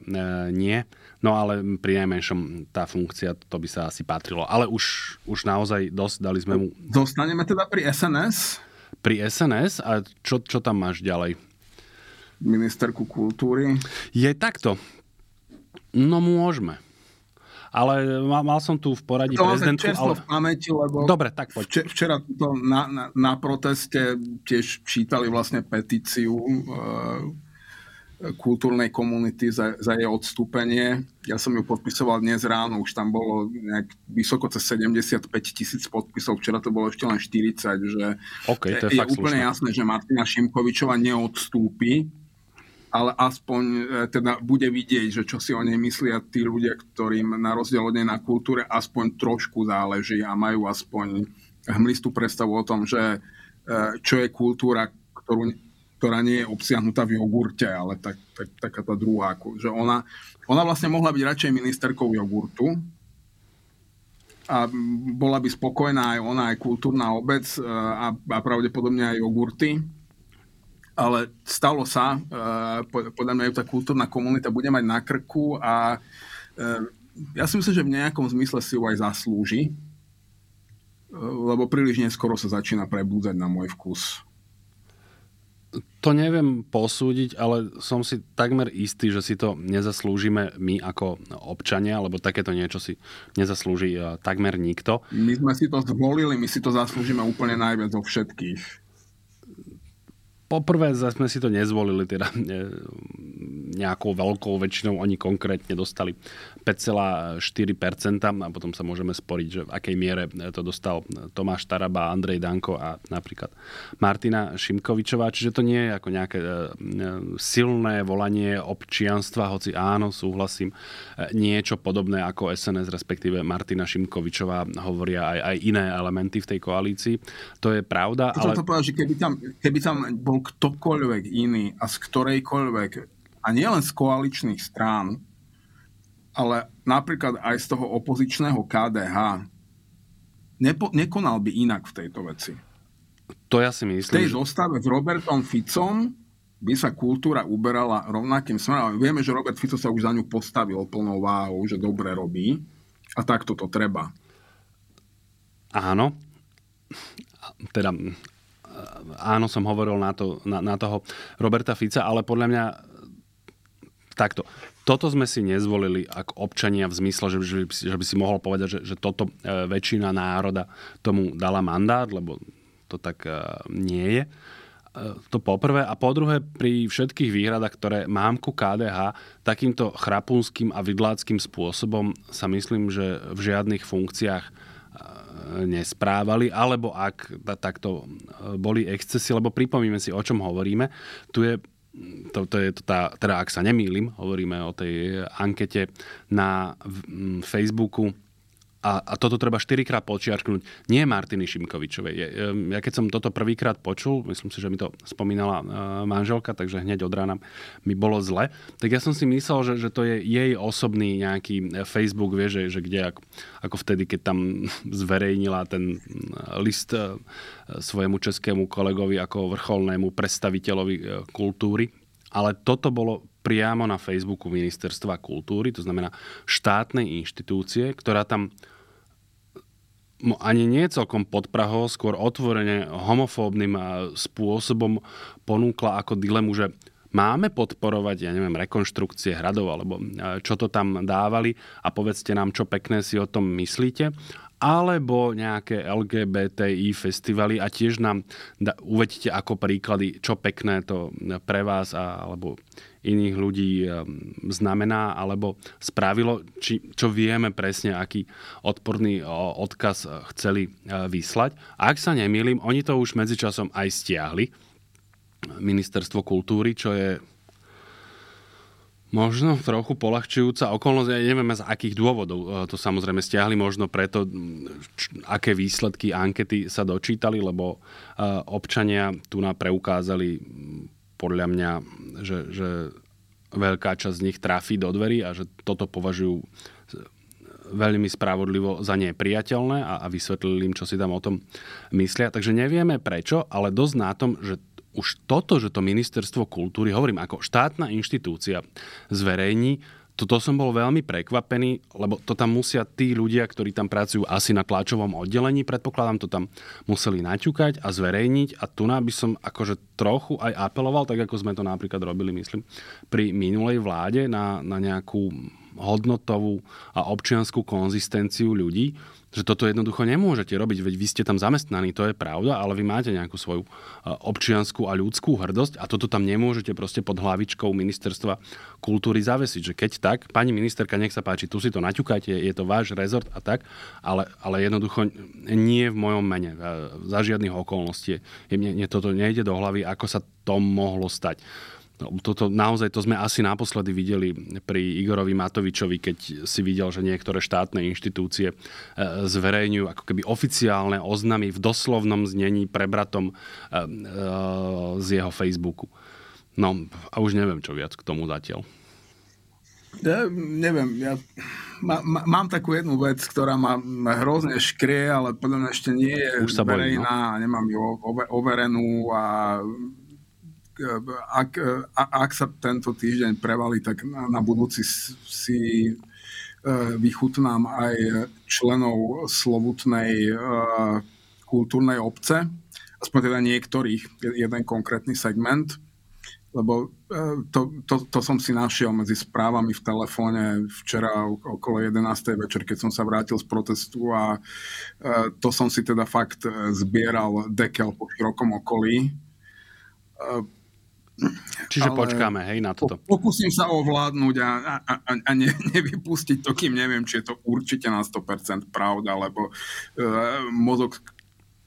nie. No ale pri najmenšom tá funkcia, to by sa asi patrilo. Ale už, už naozaj dosť, dali sme mu... Dostaneme teda pri SNS? Pri SNS? A čo, čo tam máš ďalej? Ministerku kultúry? Je takto. No môžeme. Ale mal, mal som tu v poradí to prezidentku... Ale... v pamäti, lebo Dobre, tak poď. Včera, včera to na, na, na proteste tiež čítali vlastne petíciu e, kultúrnej komunity za, za jej odstúpenie. Ja som ju podpisoval dnes ráno, už tam bolo nejak vysoko cez 75 tisíc podpisov, včera to bolo ešte len 40, že okay, to je, je úplne slušné. jasné, že Martina Šimkovičova neodstúpi ale aspoň e, teda bude vidieť, že čo si o nej myslia tí ľudia, ktorým na rozdiel od nej na kultúre aspoň trošku záleží a majú aspoň hmlistú predstavu o tom, že e, čo je kultúra, ktorú, ktorá nie je obsiahnutá v jogurte, ale tak, tak, taká tá druhá. Že ona, ona vlastne mohla byť radšej ministerkou jogurtu, a bola by spokojná aj ona, aj kultúrna obec e, a, a pravdepodobne aj jogurty ale stalo sa, eh, podľa mňa tá kultúrna komunita bude mať na krku a eh, ja si myslím, že v nejakom zmysle si ju aj zaslúži, lebo príliš neskoro sa začína prebúdzať na môj vkus. To neviem posúdiť, ale som si takmer istý, že si to nezaslúžime my ako občania, lebo takéto niečo si nezaslúži takmer nikto. My sme si to zvolili, my si to zaslúžime úplne najviac zo všetkých poprvé sme si to nezvolili, teda nejakou veľkou väčšinou oni konkrétne dostali 5,4% a potom sa môžeme sporiť, že v akej miere to dostal Tomáš Taraba, Andrej Danko a napríklad Martina Šimkovičová. Čiže to nie je ako nejaké e, silné volanie občianstva, hoci áno, súhlasím, e, niečo podobné ako SNS, respektíve Martina Šimkovičová hovoria aj, aj iné elementy v tej koalícii. To je pravda. Ale... To povedať, že keby tam, keby tam bol ktokoľvek iný a z ktorejkoľvek, a nielen z koaličných strán, ale napríklad aj z toho opozičného KDH, nepo, nekonal by inak v tejto veci. To ja si myslím. V tej zostave s Robertom Ficom by sa kultúra uberala rovnakým smerom. Vieme, že Robert Fico sa už za ňu postavil plnou váhou, že dobre robí. A takto to treba. Áno. Teda áno, som hovoril na, to, na, na toho Roberta Fica, ale podľa mňa takto. Toto sme si nezvolili ako občania v zmysle, že, že, že by si mohol povedať, že, že toto e, väčšina národa tomu dala mandát, lebo to tak e, nie je. E, to poprvé. A po druhé, pri všetkých výhradách, ktoré mám ku KDH, takýmto chrapunským a vidláckým spôsobom sa myslím, že v žiadnych funkciách nesprávali, alebo ak takto boli excesy, lebo pripomíme si, o čom hovoríme. Tu je to, to je to tá, teda ak sa nemýlim, hovoríme o tej ankete na Facebooku a, a toto treba štyrikrát počiarknúť. Nie Martiny Šimkovičovej. Ja keď som toto prvýkrát počul, myslím si, že mi to spomínala uh, manželka, takže hneď od rána mi bolo zle, tak ja som si myslel, že, že to je jej osobný nejaký e, Facebook, vie, že, že kde ako, ako vtedy, keď tam zverejnila ten e, list svojemu českému kolegovi ako vrcholnému predstaviteľovi kultúry. Ale toto bolo priamo na Facebooku Ministerstva kultúry, to znamená štátnej inštitúcie, ktorá tam ani nie celkom pod Prahou, skôr otvorene homofóbnym spôsobom ponúkla ako dilemu, že máme podporovať, ja neviem, rekonštrukcie hradov, alebo čo to tam dávali a povedzte nám, čo pekné si o tom myslíte alebo nejaké LGBTI festivaly a tiež nám da, uvedite ako príklady, čo pekné to pre vás a, alebo iných ľudí um, znamená alebo spravilo, či, čo vieme presne, aký odporný odkaz chceli uh, vyslať. A ak sa nemýlim, oni to už medzičasom aj stiahli, ministerstvo kultúry, čo je Možno trochu polahčujúca okolnosť, ja neviem z akých dôvodov e, to samozrejme stiahli, možno preto, č, aké výsledky ankety sa dočítali, lebo uh, občania tu na preukázali podľa mňa, že, že veľká časť z nich trafí do dverí a že toto považujú veľmi spravodlivo za nepriateľné a, a vysvetlili im, čo si tam o tom myslia. Takže nevieme prečo, ale dosť na tom, že už toto, že to ministerstvo kultúry, hovorím ako štátna inštitúcia, zverejní, toto som bol veľmi prekvapený, lebo to tam musia tí ľudia, ktorí tam pracujú asi na tlačovom oddelení, predpokladám, to tam museli naťukať a zverejniť a tu by som akože trochu aj apeloval, tak ako sme to napríklad robili, myslím, pri minulej vláde na, na nejakú hodnotovú a občianskú konzistenciu ľudí, že toto jednoducho nemôžete robiť, veď vy ste tam zamestnaní, to je pravda, ale vy máte nejakú svoju občianskú a ľudskú hrdosť a toto tam nemôžete proste pod hlavičkou ministerstva kultúry zavesiť, že keď tak, pani ministerka, nech sa páči, tu si to naťukajte, je to váš rezort a tak, ale, ale jednoducho nie v mojom mene, za žiadnych okolností. Mne, mne toto nejde do hlavy, ako sa to mohlo stať. No, toto naozaj to sme asi naposledy videli pri Igorovi Matovičovi, keď si videl, že niektoré štátne inštitúcie e, zverejňujú ako keby oficiálne oznamy v doslovnom znení prebratom e, e, z jeho Facebooku. No a už neviem, čo viac k tomu zatiaľ. Ja neviem, ja má, má, mám takú jednu vec, ktorá ma hrozne škrie, ale podľa mňa ešte nie je Už sa verejná, boli, no? nemám ju overenú a ak, ak sa tento týždeň prevalí, tak na, na budúci si e, vychutnám aj členov slovutnej e, kultúrnej obce, aspoň teda niektorých, jeden konkrétny segment, lebo e, to, to, to som si našiel medzi správami v telefóne včera okolo 11. večer, keď som sa vrátil z protestu a to som si teda fakt zbieral dekel po širokom okolí Čiže Ale počkáme, hej, na toto. Pokúsim sa ovládnuť a, a, a, a ne, nevypustiť to, kým neviem, či je to určite na 100% pravda, lebo uh, mozog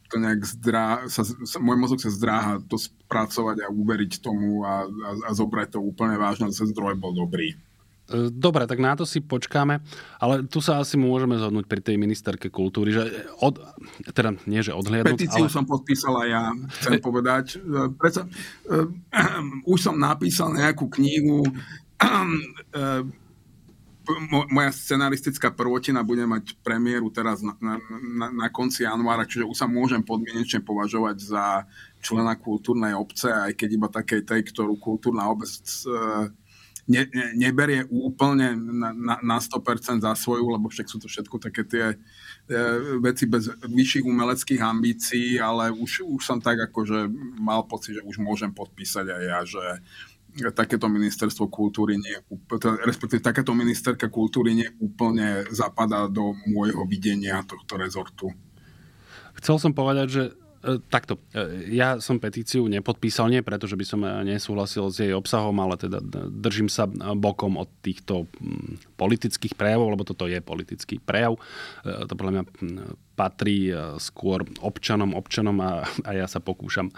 to nejak zdrá, sa, sa, môj mozog sa zdráha to spracovať a uveriť tomu a, a, a zobrať to úplne vážne, že zdroj bol dobrý. E, dobre, tak na to si počkáme, ale tu sa asi môžeme zhodnúť pri tej ministerke kultúry, že od, teda nie, že odhliadnúť, Petíciu ale... som podpísala ja, chcem e... povedať. E, Preto, už som napísal nejakú knihu, moja scenaristická prvotina bude mať premiéru teraz na, na, na, na konci januára, čiže už sa môžem podmienečne považovať za člena kultúrnej obce, aj keď iba takej tej, ktorú kultúrna obec uh, ne, ne, neberie úplne na, na, na 100% za svoju, lebo však sú to všetko také tie e, veci bez vyšších umeleckých ambícií, ale už, už som tak akože mal pocit, že už môžem podpísať aj ja, že takéto ministerstvo kultúry nie, respektíve takéto ministerka kultúry nie úplne zapadá do môjho videnia tohto rezortu. Chcel som povedať, že takto, e, ja som petíciu nepodpísal, nie preto, že by som e, nesúhlasil s jej obsahom, ale teda držím sa bokom od týchto politických prejavov, lebo toto je politický prejav. To podľa mňa patrí skôr občanom, občanom a, a ja sa pokúšam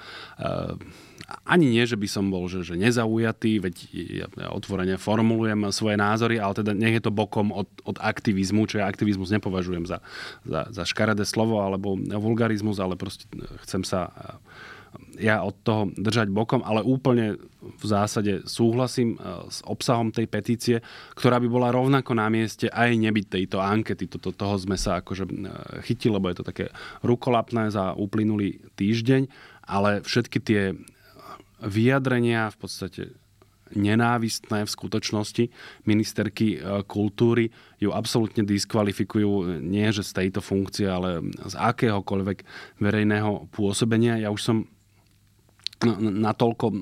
ani nie, že by som bol že, že nezaujatý, veď ja, ja otvorene formulujem svoje názory, ale teda nech je to bokom od, od aktivizmu, čo ja aktivizmus nepovažujem za, za, za škaredé slovo alebo vulgarizmus, ale proste chcem sa ja od toho držať bokom, ale úplne v zásade súhlasím s obsahom tej petície, ktorá by bola rovnako na mieste aj nebyť tejto ankety. Toto, toho sme sa akože chytili, lebo je to také rukolapné za uplynulý týždeň, ale všetky tie vyjadrenia v podstate nenávistné v skutočnosti ministerky e, kultúry ju absolútne diskvalifikujú nie že z tejto funkcie, ale z akéhokoľvek verejného pôsobenia. Ja už som natoľko,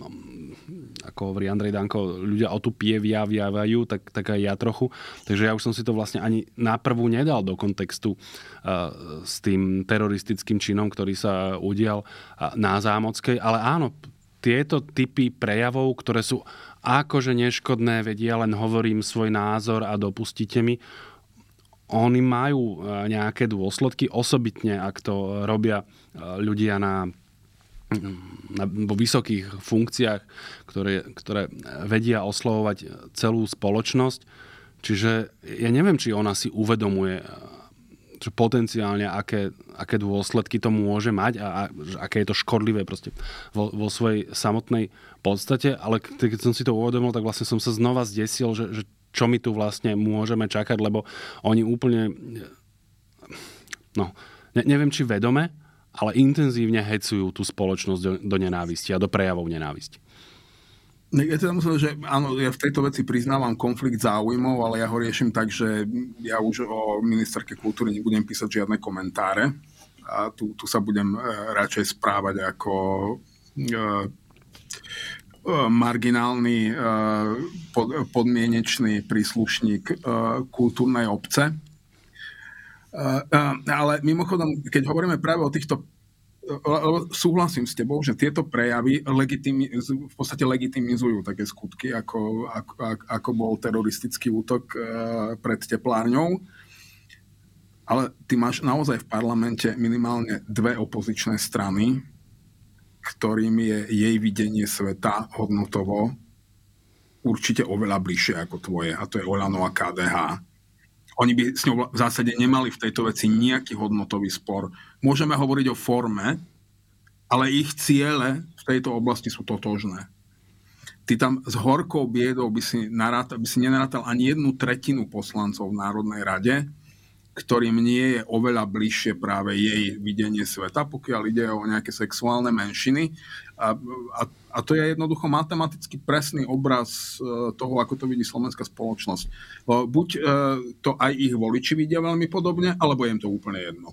ako hovorí Andrej Danko, ľudia o tu pie vyjaviavajú, tak, tak aj ja trochu. Takže ja už som si to vlastne ani na prvú nedal do kontextu uh, s tým teroristickým činom, ktorý sa udial na Zámockej. Ale áno, tieto typy prejavov, ktoré sú akože neškodné, vedia, len hovorím svoj názor a dopustite mi, oni majú e, nejaké dôsledky, osobitne ak to robia e, ľudia na, na, vo vysokých funkciách, ktoré, ktoré vedia oslovovať celú spoločnosť. Čiže ja neviem, či ona si uvedomuje že potenciálne aké, aké dôsledky to môže mať a, a aké je to škodlivé proste vo, vo svojej samotnej podstate, ale keď som si to uvedomil, tak vlastne som sa znova zdesil, že, že čo my tu vlastne môžeme čakať, lebo oni úplne no, ne, neviem či vedome, ale intenzívne hecujú tú spoločnosť do, do nenávisti a do prejavov nenávisti. Ja teda musím, že áno, ja v tejto veci priznávam konflikt záujmov, ale ja ho riešim tak, že ja už o ministerke kultúry nebudem písať žiadne komentáre a tu, tu sa budem e, radšej správať ako uh, marginálny pod, podmienečný príslušník kultúrnej obce. Ale mimochodom, keď hovoríme práve o týchto súhlasím s tebou, že tieto prejavy legitimizujú, v podstate legitimizujú také skutky, ako, ako, ako bol teroristický útok e, pred teplárňou. Ale ty máš naozaj v parlamente minimálne dve opozičné strany, ktorým je jej videnie sveta hodnotovo určite oveľa bližšie ako tvoje a to je Olano a KDH. Oni by s ňou v zásade nemali v tejto veci nejaký hodnotový spor. Môžeme hovoriť o forme, ale ich ciele v tejto oblasti sú totožné. Ty tam s horkou biedou by si, narátal, by si nenarátal ani jednu tretinu poslancov v Národnej rade, ktorým nie je oveľa bližšie práve jej videnie sveta, pokiaľ ide o nejaké sexuálne menšiny. A, a, a to je jednoducho matematicky presný obraz e, toho, ako to vidí slovenská spoločnosť. Buď e, to aj ich voliči vidia veľmi podobne, alebo je im to úplne jedno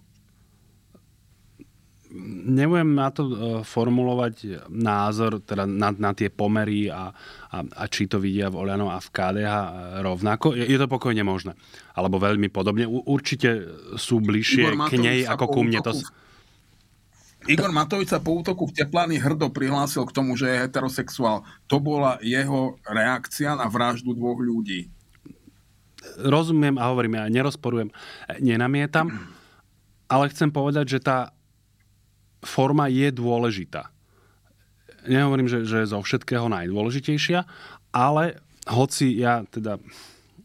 nebudem na to e, formulovať názor teda na, na tie pomery a, a, a či to vidia v Oliano a v KDH rovnako. Je, je to pokojne možné. Alebo veľmi podobne. U, určite sú bližšie k nej ako ku mne. To... Igor Matovič sa po útoku v Teplány hrdo prihlásil k tomu, že je heterosexuál. To bola jeho reakcia na vraždu dvoch ľudí. Rozumiem a hovorím, ja nerozporujem, nenamietam, ale chcem povedať, že tá forma je dôležitá. Nehovorím, že, že zo všetkého najdôležitejšia, ale hoci ja teda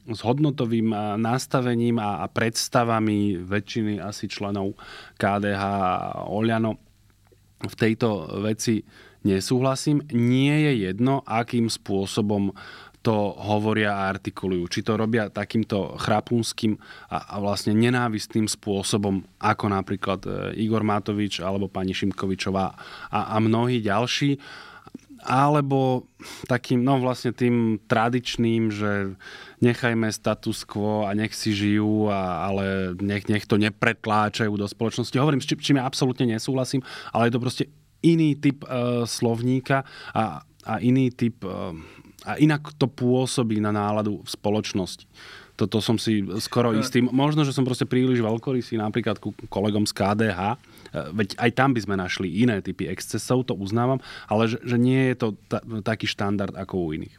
s hodnotovým nastavením a, predstavami väčšiny asi členov KDH a Oliano v tejto veci nesúhlasím. Nie je jedno, akým spôsobom to hovoria a artikulujú. Či to robia takýmto chrapúnským a, a vlastne nenávistným spôsobom, ako napríklad e, Igor Matovič alebo pani Šimkovičová a, a mnohí ďalší, alebo takým, no vlastne tým tradičným, že nechajme status quo a nech si žijú, a, ale nech, nech to nepretláčajú do spoločnosti. Hovorím, s čím ja absolútne nesúhlasím, ale je to proste iný typ uh, slovníka a, a iný typ uh, a inak to pôsobí na náladu v spoločnosti. Toto som si skoro istý. Možno, že som proste príliš veľkorysý napríklad ku kolegom z KDH, e, veď aj tam by sme našli iné typy excesov, to uznávam, ale že, že nie je to ta, taký štandard ako u iných.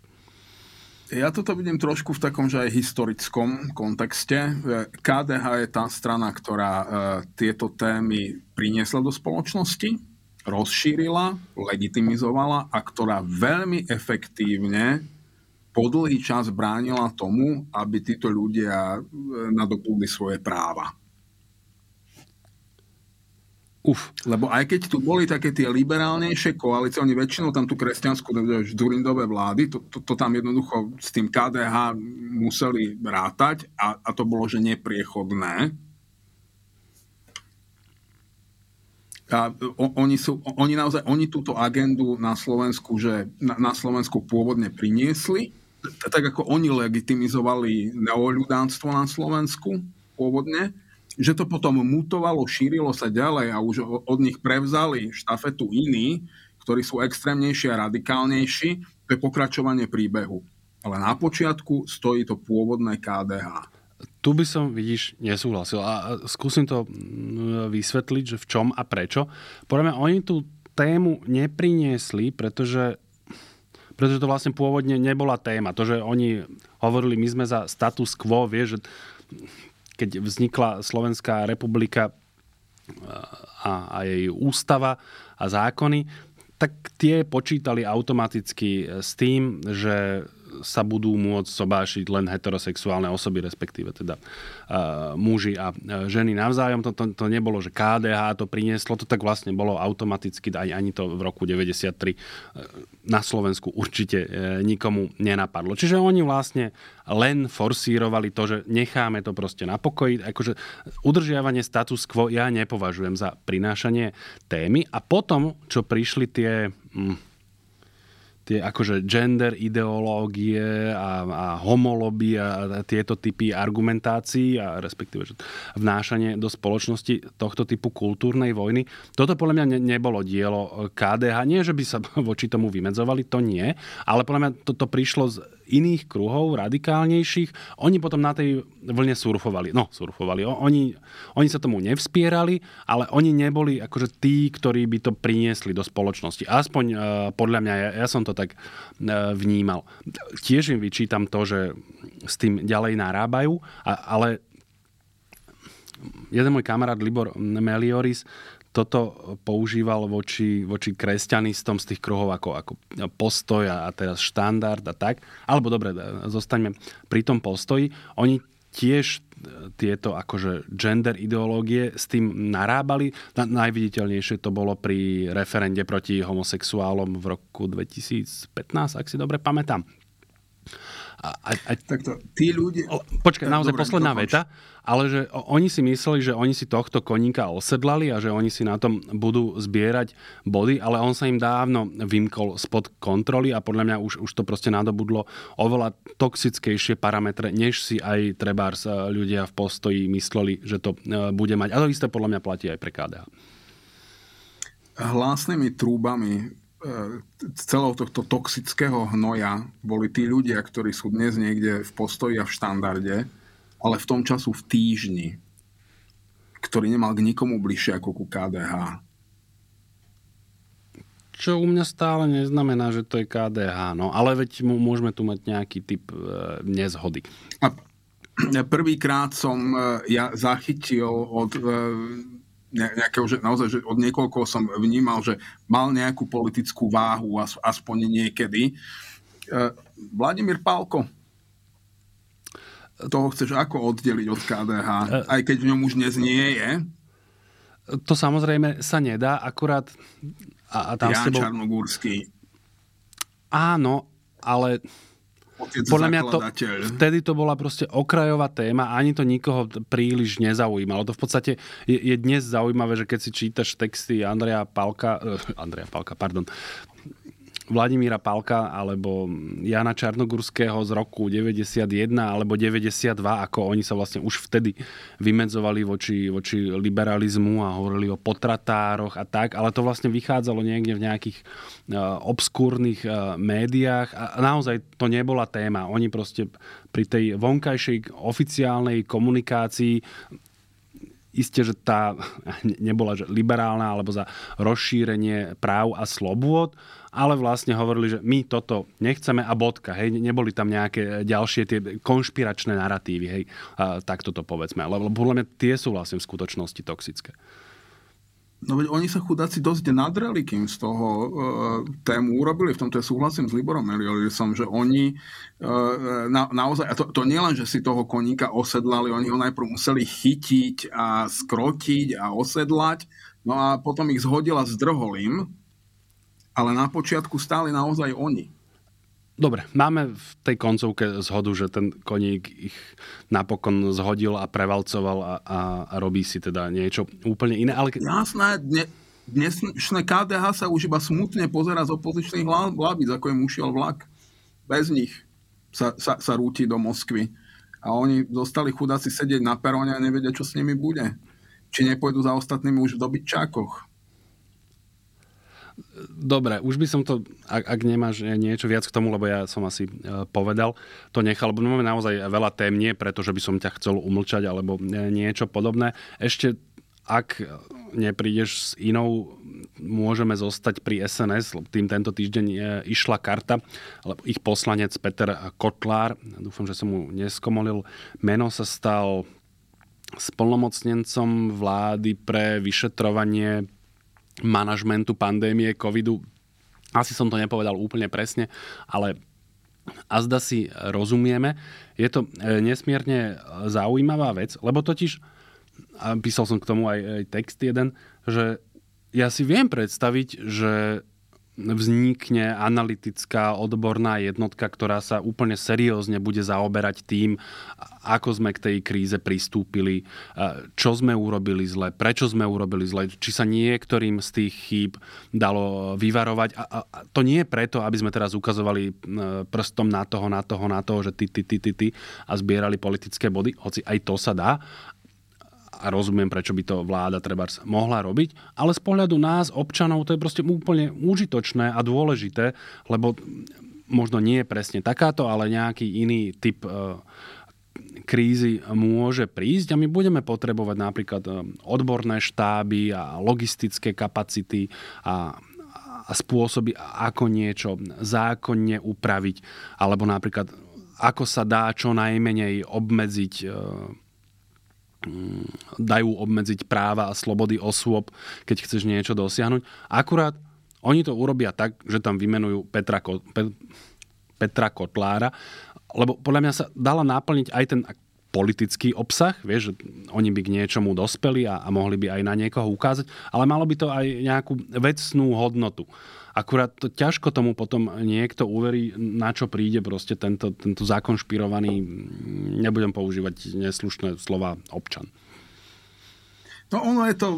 Ja toto vidím trošku v takom, že aj historickom kontexte. KDH je tá strana, ktorá e, tieto témy priniesla do spoločnosti rozšírila, legitimizovala a ktorá veľmi efektívne po dlhý čas bránila tomu, aby títo ľudia e, nadobudli svoje práva. Uf. Lebo aj keď tu boli také tie liberálnejšie koalície, oni väčšinou tam tú kresťanskú Durindové vlády, to, to, to tam jednoducho s tým KDH museli rátať a, a to bolo, že nepriechodné A oni, sú, oni naozaj, oni túto agendu na Slovensku, že na, na Slovensku pôvodne priniesli, tak ako oni legitimizovali neoľudánstvo na Slovensku pôvodne, že to potom mutovalo, šírilo sa ďalej a už od nich prevzali štafetu iní, ktorí sú extrémnejší a radikálnejší, to je pokračovanie príbehu. Ale na počiatku stojí to pôvodné KDH tu by som, vidíš, nesúhlasil. A skúsim to mm, vysvetliť, že v čom a prečo. Podľa mňa oni tú tému nepriniesli, pretože pretože to vlastne pôvodne nebola téma. To, že oni hovorili, my sme za status quo, vie, že keď vznikla Slovenská republika a, a jej ústava a zákony, tak tie počítali automaticky s tým, že sa budú môcť sobášiť len heterosexuálne osoby, respektíve teda uh, muži a ženy navzájom. To, to, to nebolo, že KDH to prinieslo, to tak vlastne bolo automaticky, ani, ani to v roku 93 na Slovensku určite nikomu nenapadlo. Čiže oni vlastne len forsírovali to, že necháme to proste na pokoji. Akože udržiavanie status quo ja nepovažujem za prinášanie témy. A potom, čo prišli tie... Hm, tie akože gender ideológie a, a homoloby a, tieto typy argumentácií a respektíve že vnášanie do spoločnosti tohto typu kultúrnej vojny. Toto podľa mňa ne, nebolo dielo KDH. Nie, že by sa voči tomu vymedzovali, to nie, ale podľa mňa toto prišlo z iných kruhov, radikálnejších. Oni potom na tej vlne surfovali. No, surfovali. Oni, oni sa tomu nevspierali, ale oni neboli akože tí, ktorí by to priniesli do spoločnosti. Aspoň uh, podľa mňa, ja, ja som to tak uh, vnímal. Tiež im vyčítam to, že s tým ďalej narábajú, a, ale jeden môj kamarát Libor Melioris toto používal voči, voči kresťanistom z tých kruhov ako, ako postoj a teraz štandard a tak. Alebo dobre, zostaňme pri tom postoji. Oni tiež tieto akože gender ideológie s tým narábali. Na, najviditeľnejšie to bolo pri referende proti homosexuálom v roku 2015, ak si dobre pamätám. A, a, a, Takto, tí ľudia... Počkaj, naozaj dobre, posledná veta, ale že oni si mysleli, že oni si tohto koníka osedlali a že oni si na tom budú zbierať body, ale on sa im dávno vymkol spod kontroly a podľa mňa už, už to proste nadobudlo oveľa toxickejšie parametre, než si aj trebárs e, ľudia v postoji mysleli, že to e, bude mať. A to isté podľa mňa platí aj pre KDH. Hlásnymi trúbami E, celého tohto toxického hnoja boli tí ľudia, ktorí sú dnes niekde v postoji a v štandarde, ale v tom času v týždni, ktorý nemal k nikomu bližšie ako ku KDH. Čo u mňa stále neznamená, že to je KDH, no ale veď môžeme tu mať nejaký typ e, nezhody. A prvýkrát som e, ja zachytil od e, nejakého, že naozaj že od niekoľko som vnímal, že mal nejakú politickú váhu aspoň niekedy. E, Vladimír Pálko, toho chceš ako oddeliť od KDH, e, aj keď v ňom už dnes nie je? To samozrejme sa nedá, akurát... A, a tam Jan tebou... Čarnogórsky. Áno, ale Otec Podľa mňa to, vtedy to bola proste okrajová téma, ani to nikoho príliš nezaujímalo. To v podstate je, je dnes zaujímavé, že keď si čítaš texty Andreja Palka, uh, Andreja Palka, pardon, Vladimíra Palka alebo Jana Čarnogurského z roku 91 alebo 92, ako oni sa vlastne už vtedy vymedzovali voči, voči liberalizmu a hovorili o potratároch a tak, ale to vlastne vychádzalo niekde v nejakých uh, obskúrnych uh, médiách a naozaj to nebola téma. Oni proste pri tej vonkajšej oficiálnej komunikácii Isté, že tá nebola že liberálna alebo za rozšírenie práv a slobôd, ale vlastne hovorili, že my toto nechceme a bodka. Hej, neboli tam nejaké ďalšie tie konšpiračné narratívy, hej, a tak toto povedzme. Lebo podľa mňa tie sú vlastne v skutočnosti toxické. No veď oni sa chudáci dosť nadreli, kým z toho e, tému urobili. V tomto ja súhlasím s Liborom Eliolisom, že oni e, na, naozaj, a to, to nie len, že si toho koníka osedlali, oni ho najprv museli chytiť a skrotiť a osedlať, no a potom ich zhodila s drholím, ale na počiatku stáli naozaj oni. Dobre, máme v tej koncovke zhodu, že ten koník ich napokon zhodil a prevalcoval a, a, a robí si teda niečo úplne iné. Ale... Jasné, dne, dnešné KDH sa už iba smutne pozera z opozičných hlavíc, ako im ušiel vlak. Bez nich sa, sa, sa rúti do Moskvy. A oni zostali chudáci sedieť na peróne a nevedia, čo s nimi bude. Či nepôjdu za ostatnými už v dobytčákoch. Dobre, už by som to, ak, ak nemáš niečo viac k tomu, lebo ja som asi e, povedal, to nechal, lebo máme naozaj veľa tém, nie preto, že by som ťa chcel umlčať alebo e, niečo podobné. Ešte ak neprídeš s inou, môžeme zostať pri SNS. Tým tento týždeň e, išla karta, lebo ich poslanec Peter Kotlár, dúfam, že som mu neskomolil, meno sa stal splnomocnencom vlády pre vyšetrovanie manažmentu pandémie covidu. Asi som to nepovedal úplne presne, ale a zda si rozumieme. Je to e, nesmierne zaujímavá vec, lebo totiž, písal som k tomu aj, aj text jeden, že ja si viem predstaviť, že vznikne analytická odborná jednotka, ktorá sa úplne seriózne bude zaoberať tým, ako sme k tej kríze pristúpili, čo sme urobili zle, prečo sme urobili zle, či sa niektorým z tých chýb dalo vyvarovať. A, a to nie je preto, aby sme teraz ukazovali prstom na toho, na toho, na toho, že ty, ty, ty, ty, ty a zbierali politické body, hoci aj to sa dá, a rozumiem, prečo by to vláda treba mohla robiť, ale z pohľadu nás, občanov, to je proste úplne užitočné a dôležité, lebo možno nie je presne takáto, ale nejaký iný typ e, krízy môže prísť a my budeme potrebovať napríklad e, odborné štáby a logistické kapacity a, a spôsoby, ako niečo zákonne upraviť, alebo napríklad ako sa dá čo najmenej obmedziť e, dajú obmedziť práva a slobody osôb, keď chceš niečo dosiahnuť. Akurát oni to urobia tak, že tam vymenujú Petra, Petra Kotlára, lebo podľa mňa sa dala naplniť aj ten politický obsah, vieš, že oni by k niečomu dospeli a, a mohli by aj na niekoho ukázať, ale malo by to aj nejakú vecnú hodnotu. Akurát to ťažko tomu potom niekto uverí, na čo príde proste tento, tento zakonšpirovaný, nebudem používať neslušné slova, občan. No ono je to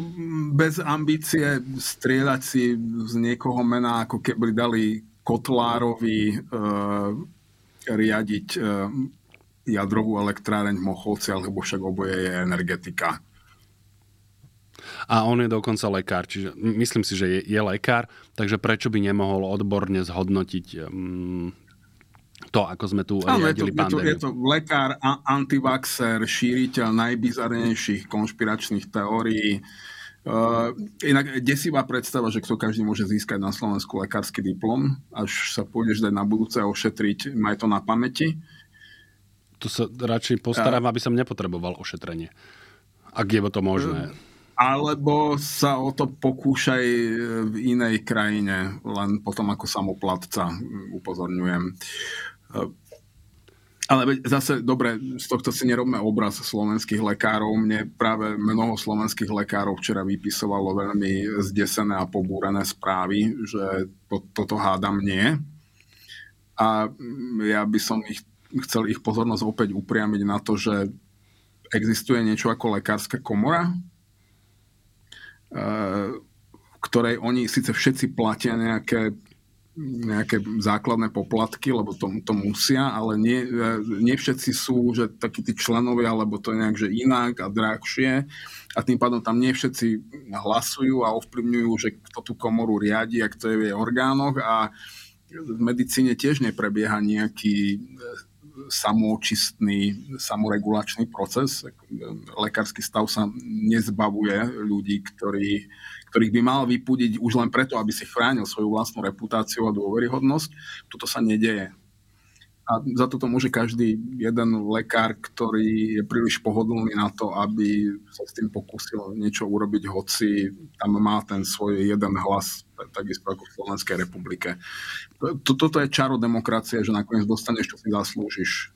bez ambície strieľať si z niekoho mena, ako keby dali Kotlárovi e, riadiť e, jadrovú elektráreň v Mochovci, alebo však oboje je energetika. A on je dokonca lekár, čiže myslím si, že je, je lekár, takže prečo by nemohol odborne zhodnotiť um, to, ako sme tu Áno, riadili je to, je, to, je to lekár, antivaxer, šíriteľ najbizarnejších konšpiračných teórií. Uh, inak desivá predstava, že kto každý môže získať na Slovensku lekársky diplom, až sa pôjdeš dať na budúce ošetriť, maj to na pamäti. Tu sa radšej postarám, uh, aby som nepotreboval ošetrenie. Ak je to možné. Uh, alebo sa o to pokúšaj v inej krajine, len potom ako samoplatca, upozorňujem. Ale zase, dobre, z tohto si nerobme obraz slovenských lekárov. Mne práve mnoho slovenských lekárov včera vypisovalo veľmi zdesené a pobúrené správy, že to, toto hádam nie. A ja by som ich, chcel ich pozornosť opäť upriamiť na to, že existuje niečo ako lekárska komora, ktorej oni síce všetci platia nejaké nejaké základné poplatky, lebo to, to musia, ale nie, nie všetci sú, že takí tí členovia, alebo to je nejak, že inak a drahšie. A tým pádom tam nie všetci hlasujú a ovplyvňujú, že kto tú komoru riadi a kto je v jej orgánoch. A v medicíne tiež neprebieha nejaký samočistný, samoregulačný proces. Lekársky stav sa nezbavuje ľudí, ktorí, ktorých by mal vypudiť už len preto, aby si chránil svoju vlastnú reputáciu a dôveryhodnosť. Toto sa nedeje. A za toto môže každý jeden lekár, ktorý je príliš pohodlný na to, aby sa s tým pokúsil niečo urobiť, hoci tam má ten svoj jeden hlas, takisto ako v Slovenskej republike. Toto je čaro demokracie, že nakoniec dostaneš, čo si zaslúžiš.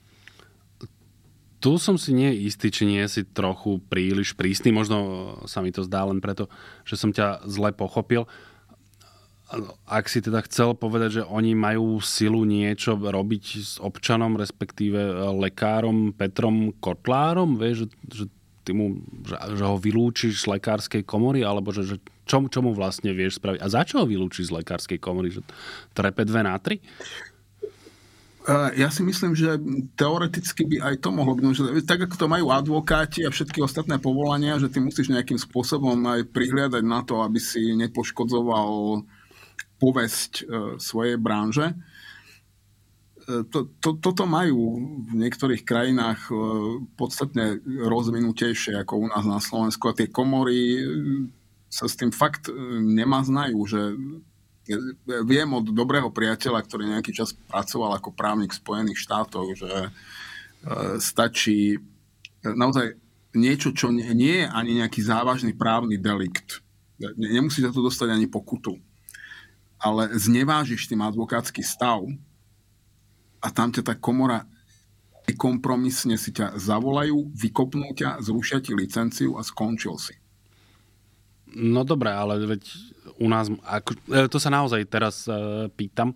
Tu som si nie istý, či nie si trochu príliš prísny. Možno sa mi to zdá len preto, že som ťa zle pochopil ak si teda chcel povedať, že oni majú silu niečo robiť s občanom, respektíve e, lekárom Petrom Kotlárom, vieš, že, že, ty mu, že, že ho vylúčiš z lekárskej komory, alebo že, že čo, čo mu vlastne vieš spraviť? A za čo ho vylúčiš z lekárskej komory? Že trepe dve na tri? E, ja si myslím, že teoreticky by aj to mohlo byť. Že tak ako to majú advokáti a všetky ostatné povolania, že ty musíš nejakým spôsobom aj prihliadať na to, aby si nepoškodzoval povesť e, svojej branže. E, to, to, toto majú v niektorých krajinách e, podstatne rozvinutejšie ako u nás na Slovensku a tie komory sa s tým fakt nemaznajú, že viem od dobrého priateľa, ktorý nejaký čas pracoval ako právnik v Spojených štátoch, že stačí naozaj niečo, čo nie je ani nejaký závažný právny delikt. Nemusí sa to dostať ani pokutu ale znevážiš tým advokátsky stav a tam ťa tá komora kompromisne si ťa zavolajú, vykopnú ťa, zrušia ti licenciu a skončil si. No dobré, ale veď u nás, ako, e, to sa naozaj teraz e, pýtam,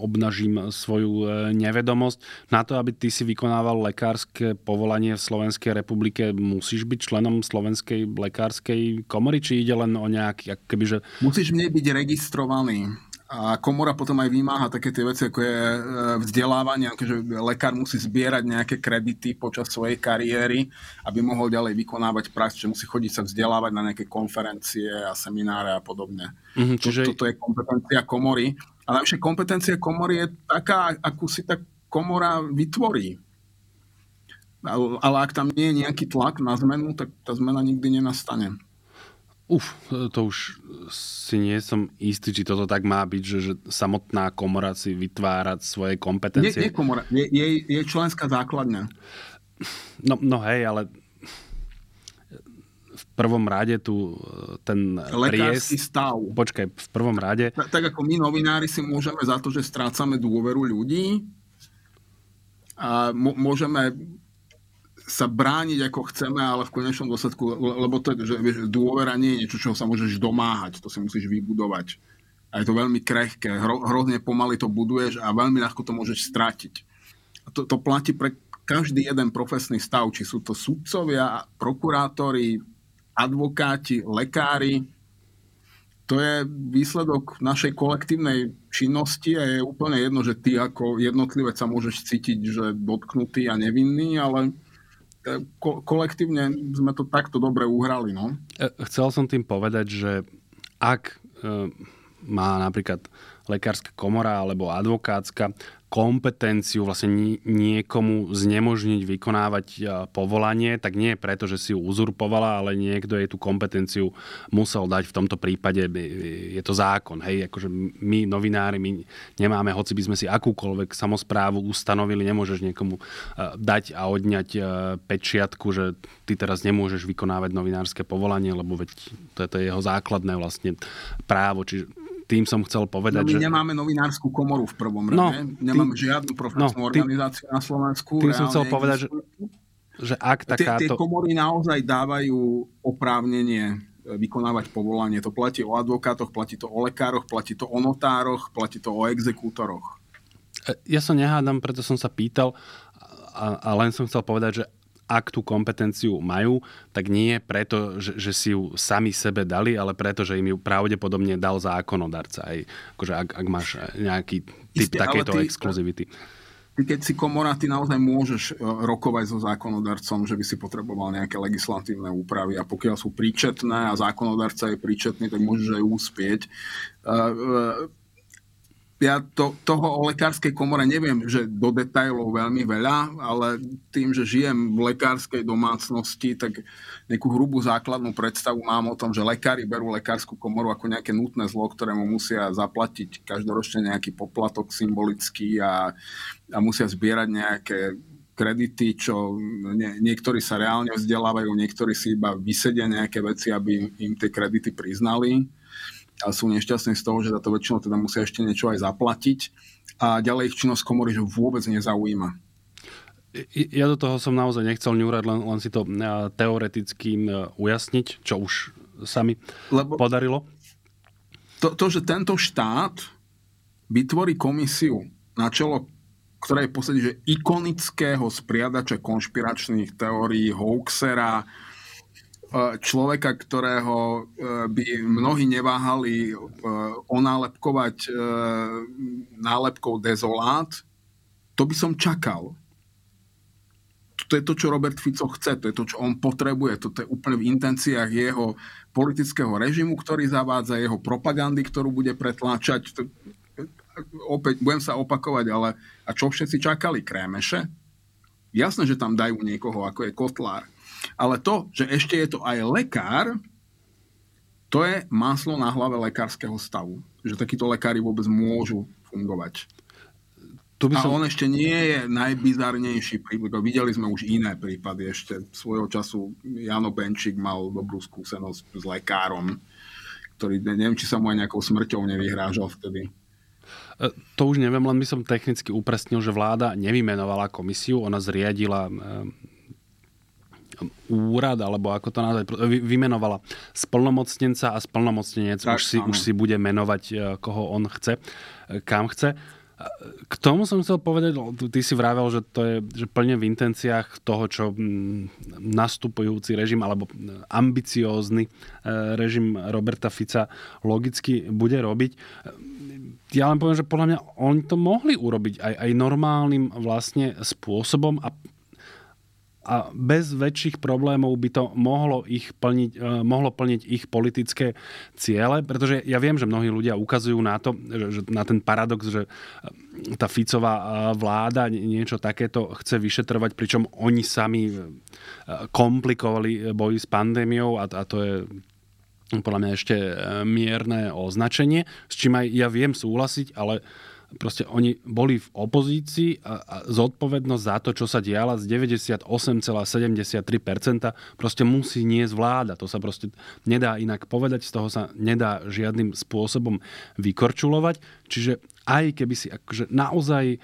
obnažím svoju e, nevedomosť. Na to, aby ty si vykonával lekárske povolanie v Slovenskej republike, musíš byť členom Slovenskej lekárskej komory, či ide len o nejaký, kebyže... Musíš mne byť registrovaný a komora potom aj vymáha také tie veci, ako je e, vzdelávanie, akože lekár musí zbierať nejaké kredity počas svojej kariéry, aby mohol ďalej vykonávať prax, že musí chodiť sa vzdelávať na nejaké konferencie a semináre a podobne. Mm-hmm, čiže... Toto je kompetencia komory. A najvyššia kompetencia komory je taká, akú si tá komora vytvorí. Ale ak tam nie je nejaký tlak na zmenu, tak tá zmena nikdy nenastane. Uf, to už si nie som istý, či toto tak má byť, že, že samotná komora si vytvárať svoje kompetencie. Nie, nie komora, je, je, je členská základňa. No, no hej, ale prvom rade tu ten Lekársky pries... stav. Počkaj, v prvom rade... Tak, tak ako my novinári si môžeme za to, že strácame dôveru ľudí a môžeme sa brániť ako chceme, ale v konečnom dôsledku, lebo to že vieš, dôvera nie je niečo, čoho sa môžeš domáhať, to si musíš vybudovať. A je to veľmi krehké, hro, hrozne pomaly to buduješ a veľmi ľahko to môžeš stratiť. A to, to platí pre každý jeden profesný stav, či sú to sudcovia, prokurátori, advokáti, lekári. To je výsledok našej kolektívnej činnosti a je úplne jedno, že ty ako jednotlivec sa môžeš cítiť, že dotknutý a nevinný, ale ko- kolektívne sme to takto dobre uhrali. No? E, chcel som tým povedať, že ak e, má napríklad lekárska komora alebo advokátska kompetenciu vlastne niekomu znemožniť vykonávať povolanie, tak nie preto, že si ju uzurpovala, ale niekto jej tú kompetenciu musel dať. V tomto prípade je to zákon. Hej, akože my, novinári, my nemáme, hoci by sme si akúkoľvek samozprávu ustanovili, nemôžeš niekomu dať a odňať pečiatku, že ty teraz nemôžeš vykonávať novinárske povolanie, lebo veď to je jeho základné vlastne právo. Čiže tým som chcel povedať, no, my že... nemáme novinárskú komoru v prvom no, rade. No, nemáme tým, žiadnu profesnú no, organizáciu na Slovensku. Tým som chcel povedať, že, že ak takáto... Tie, tie komory naozaj dávajú oprávnenie e, vykonávať povolanie. To platí o advokátoch, platí to o lekároch, platí to o notároch, platí to o exekútoroch. E, ja sa nehádam, preto som sa pýtal a, a len som chcel povedať, že ak tú kompetenciu majú, tak nie preto, že, že si ju sami sebe dali, ale preto, že im ju pravdepodobne dal zákonodarca. Aj, akože ak, ak máš nejaký typ Isté, takejto ty, exkluzivity. Ty keď si komora, ty naozaj môžeš e, rokovať so zákonodarcom, že by si potreboval nejaké legislatívne úpravy a pokiaľ sú príčetné a zákonodarca je príčetný, tak môžeš aj úspieť. Uh, uh, ja to, toho o lekárskej komore neviem, že do detajlov veľmi veľa, ale tým, že žijem v lekárskej domácnosti, tak nejakú hrubú základnú predstavu mám o tom, že lekári berú lekárskú komoru ako nejaké nutné zlo, ktorému musia zaplatiť každoročne nejaký poplatok symbolický a, a musia zbierať nejaké kredity, čo nie, niektorí sa reálne vzdelávajú, niektorí si iba vysedia nejaké veci, aby im tie kredity priznali a sú nešťastní z toho, že za to väčšinou teda musia ešte niečo aj zaplatiť a ďalej ich činnosť komory že vôbec nezaujíma. Ja do toho som naozaj nechcel ňúrať, len, len si to teoreticky ujasniť, čo už sa mi Lebo podarilo. To, to, že tento štát vytvorí komisiu na čelo ktorá je v podstate že ikonického spriadača konšpiračných teórií, hoaxera, človeka, ktorého e, by mnohí neváhali e, onálepkovať e, nálepkou dezolát, to by som čakal. To je to, čo Robert Fico chce, to je to, čo on potrebuje, toto je úplne v intenciách jeho politického režimu, ktorý zavádza, jeho propagandy, ktorú bude pretláčať. Opäť budem sa opakovať, ale a čo všetci čakali? Krémeše? Jasné, že tam dajú niekoho, ako je Kotlár ale to, že ešte je to aj lekár, to je maslo na hlave lekárskeho stavu. Že takíto lekári vôbec môžu fungovať. Tu by som... A on ešte nie je najbizarnejší prípad. Videli sme už iné prípady. Ešte svojho času Jano Benčík mal dobrú skúsenosť s lekárom, ktorý, neviem, či sa mu aj nejakou smrťou nevyhrážal vtedy. E, to už neviem, len by som technicky upresnil, že vláda nevymenovala komisiu, ona zriadila e, úrad, alebo ako to nazvať, vymenovala splnomocnenca a splnomocnenec tak, už, si, už si bude menovať, e, koho on chce, e, kam chce. K tomu som chcel povedať, ty si vravel, že to je že plne v intenciách toho, čo nastupujúci režim alebo ambiciózny e, režim Roberta Fica logicky bude robiť. Ja len poviem, že podľa mňa oni to mohli urobiť aj, aj normálnym vlastne spôsobom a a bez väčších problémov by to mohlo, ich plniť, e, mohlo plniť ich politické ciele, pretože ja viem, že mnohí ľudia ukazujú na to, že, na ten paradox, že e, tá Ficová e, vláda niečo takéto chce vyšetrovať, pričom oni sami komplikovali boj s pandémiou a, a to je podľa mňa ešte mierne označenie, s čím aj ja viem súhlasiť, ale proste oni boli v opozícii a, a zodpovednosť za to, čo sa diala z 98,73% proste musí niesť vláda. To sa proste nedá inak povedať, z toho sa nedá žiadnym spôsobom vykorčulovať. Čiže aj keby si akože naozaj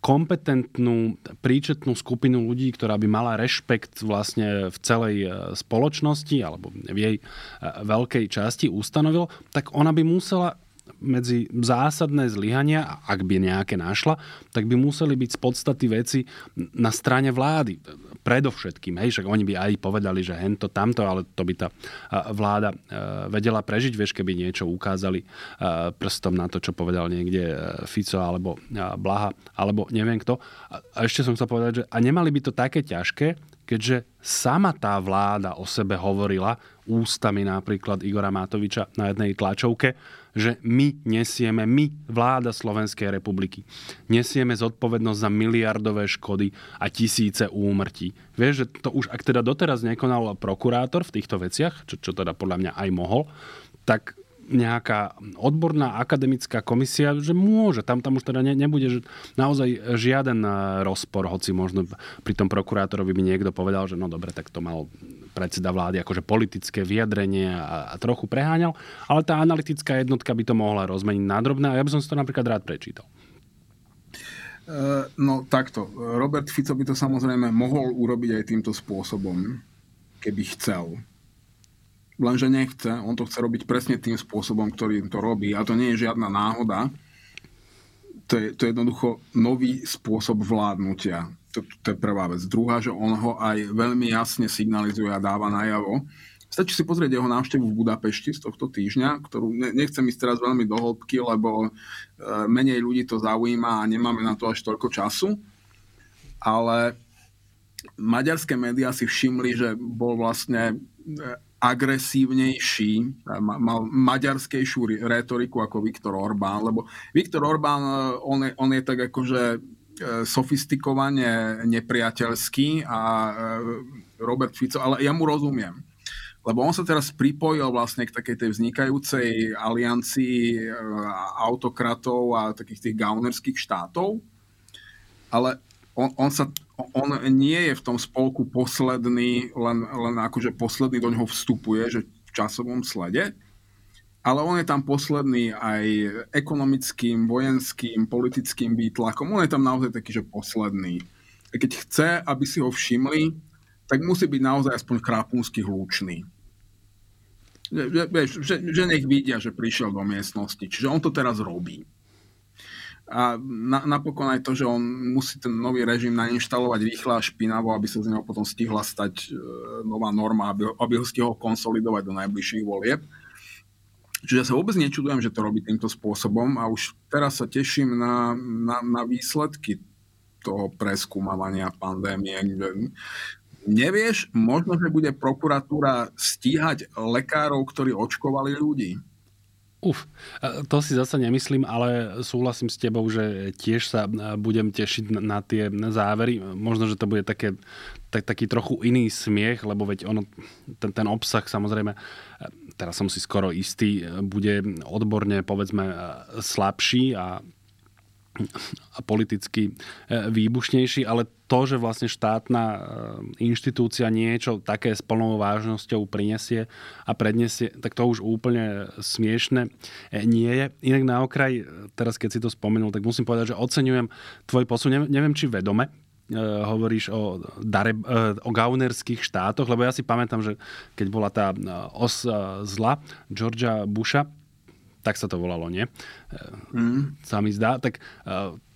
kompetentnú, príčetnú skupinu ľudí, ktorá by mala rešpekt vlastne v celej spoločnosti alebo v jej veľkej časti ustanovil, tak ona by musela medzi zásadné zlyhania, ak by nejaké našla, tak by museli byť z podstaty veci na strane vlády. Predovšetkým, hej, však oni by aj povedali, že hento, tamto, ale to by tá vláda e, vedela prežiť, vieš, keby niečo ukázali e, prstom na to, čo povedal niekde e, Fico alebo Blaha, alebo neviem kto. A ešte som chcel povedať, že a nemali by to také ťažké, keďže sama tá vláda o sebe hovorila ústami napríklad Igora Matoviča na jednej tlačovke, že my nesieme, my, vláda Slovenskej republiky, nesieme zodpovednosť za miliardové škody a tisíce úmrtí. Vieš, že to už, ak teda doteraz nekonal prokurátor v týchto veciach, čo, čo teda podľa mňa aj mohol, tak nejaká odborná akademická komisia, že môže, tam, tam už teda ne, nebude že naozaj žiaden rozpor, hoci možno pri tom prokurátorovi by niekto povedal, že no dobre, tak to mal predseda vlády akože politické vyjadrenie a, a trochu preháňal, ale tá analytická jednotka by to mohla rozmeniť na drobné a ja by som si to napríklad rád prečítal. Uh, no takto. Robert Fico by to samozrejme mohol urobiť aj týmto spôsobom, keby chcel. Lenže nechce. On to chce robiť presne tým spôsobom, ktorým to robí. A to nie je žiadna náhoda. To je, to je jednoducho nový spôsob vládnutia to, to je prvá vec. Druhá, že on ho aj veľmi jasne signalizuje a dáva najavo. Stačí si pozrieť jeho návštevu v Budapešti z tohto týždňa, ktorú nechcem ísť teraz veľmi do hĺbky, lebo e, menej ľudí to zaujíma a nemáme na to až toľko času. Ale maďarské médiá si všimli, že bol vlastne e, agresívnejší, mal maďarskejšiu retoriku ako Viktor Orbán, lebo Viktor Orbán, e, on je, on je tak akože E, sofistikovane nepriateľský a e, Robert Fico, ale ja mu rozumiem. Lebo on sa teraz pripojil vlastne k takej tej vznikajúcej aliancii e, autokratov a takých tých gaunerských štátov, ale on, on, sa, on nie je v tom spolku posledný, len, len akože posledný do ňoho vstupuje, že v časovom slede, ale on je tam posledný aj ekonomickým, vojenským, politickým výtlakom. On je tam naozaj taký, že posledný. A keď chce, aby si ho všimli, tak musí byť naozaj aspoň chrápúnsky hlučný. Že, že, že nech vidia, že prišiel do miestnosti. Čiže on to teraz robí. A na, napokon aj to, že on musí ten nový režim nainštalovať rýchlo a špinavo, aby sa z neho potom stihla stať e, nová norma, aby, aby ho stihol konsolidovať do najbližších volieb. Čiže ja sa vôbec nečudujem, že to robí týmto spôsobom a už teraz sa teším na, na, na výsledky toho preskúmavania pandémie. Nevieš, možno, že bude prokuratúra stíhať lekárov, ktorí očkovali ľudí. Uf, to si zase nemyslím, ale súhlasím s tebou, že tiež sa budem tešiť na tie závery. Možno, že to bude také, tak, taký trochu iný smiech, lebo veď ono, ten, ten obsah samozrejme, teraz som si skoro istý, bude odborne povedzme slabší a a politicky e, výbušnejší, ale to, že vlastne štátna e, inštitúcia niečo také s plnou vážnosťou prinesie a predniesie, tak to už úplne smiešne e, nie je. Inak na okraj, teraz keď si to spomenul, tak musím povedať, že oceňujem tvoj posun, neviem či vedome, hovoríš o, dare, o gaunerských štátoch, lebo ja si pamätám, že keď bola tá os zla Georgia Busha, tak sa to volalo, nie? Mm. Sa mi zdá. Tak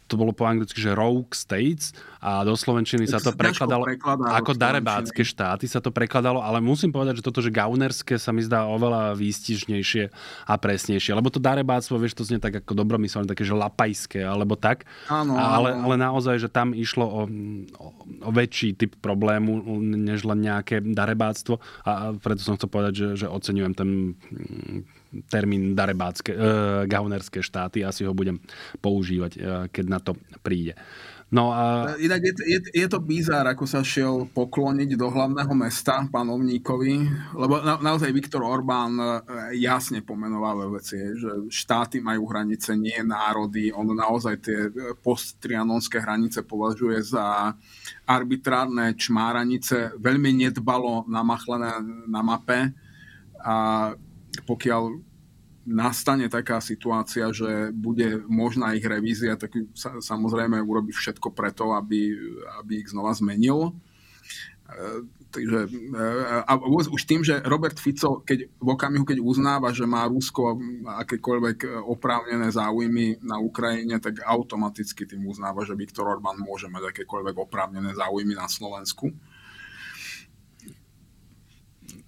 to bolo po anglicky, že Rogue States a do Slovenčiny sa to prekladalo ako darebácké štáty sa to prekladalo, ale musím povedať, že toto, že gaunerské sa mi zdá oveľa výstižnejšie a presnejšie, lebo to darebáctvo, vieš, to znie tak ako dobromyselné, také, že lapajské, alebo tak. Áno, ale, ale naozaj, že tam išlo o, o, o väčší typ problému, než len nejaké darebáctvo a preto som chcel povedať, že, že oceňujem ten termín darebácké, e, gaunerské štáty. Asi ho budem používať, e, keď na to príde. No a... Inak je, je, je to bizár, ako sa šiel pokloniť do hlavného mesta panovníkovi, lebo na, naozaj Viktor Orbán e, jasne pomenoval veci, že štáty majú hranice, nie národy. On naozaj tie posttrianonské hranice považuje za arbitrárne čmáranice, veľmi nedbalo namachlené na mape a pokiaľ nastane taká situácia, že bude možná ich revízia, tak sa, samozrejme urobí všetko preto, aby, aby ich znova zmenil. E, takže, e, a už tým, že Robert Fico, keď, v okamihu, keď uznáva, že má Rusko akékoľvek oprávnené záujmy na Ukrajine, tak automaticky tým uznáva, že Viktor Orbán môže mať akékoľvek oprávnené záujmy na Slovensku.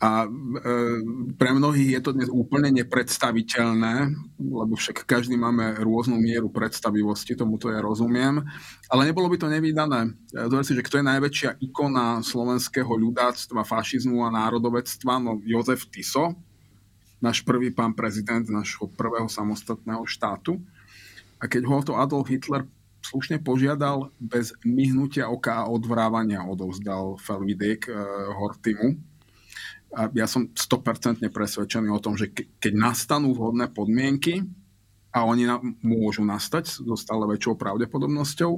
A e, pre mnohých je to dnes úplne nepredstaviteľné, lebo však každý máme rôznu mieru predstavivosti, tomuto ja rozumiem. Ale nebolo by to nevydané. Zober si, že kto je najväčšia ikona slovenského ľudáctva, fašizmu a národovectva? No Jozef Tiso, náš prvý pán prezident našho prvého samostatného štátu. A keď ho to Adolf Hitler slušne požiadal, bez myhnutia oka a odvrávania odovzdal Felvidek e, Hortimu, a ja som 100% presvedčený o tom, že keď nastanú vhodné podmienky, a oni na, môžu nastať so stále väčšou pravdepodobnosťou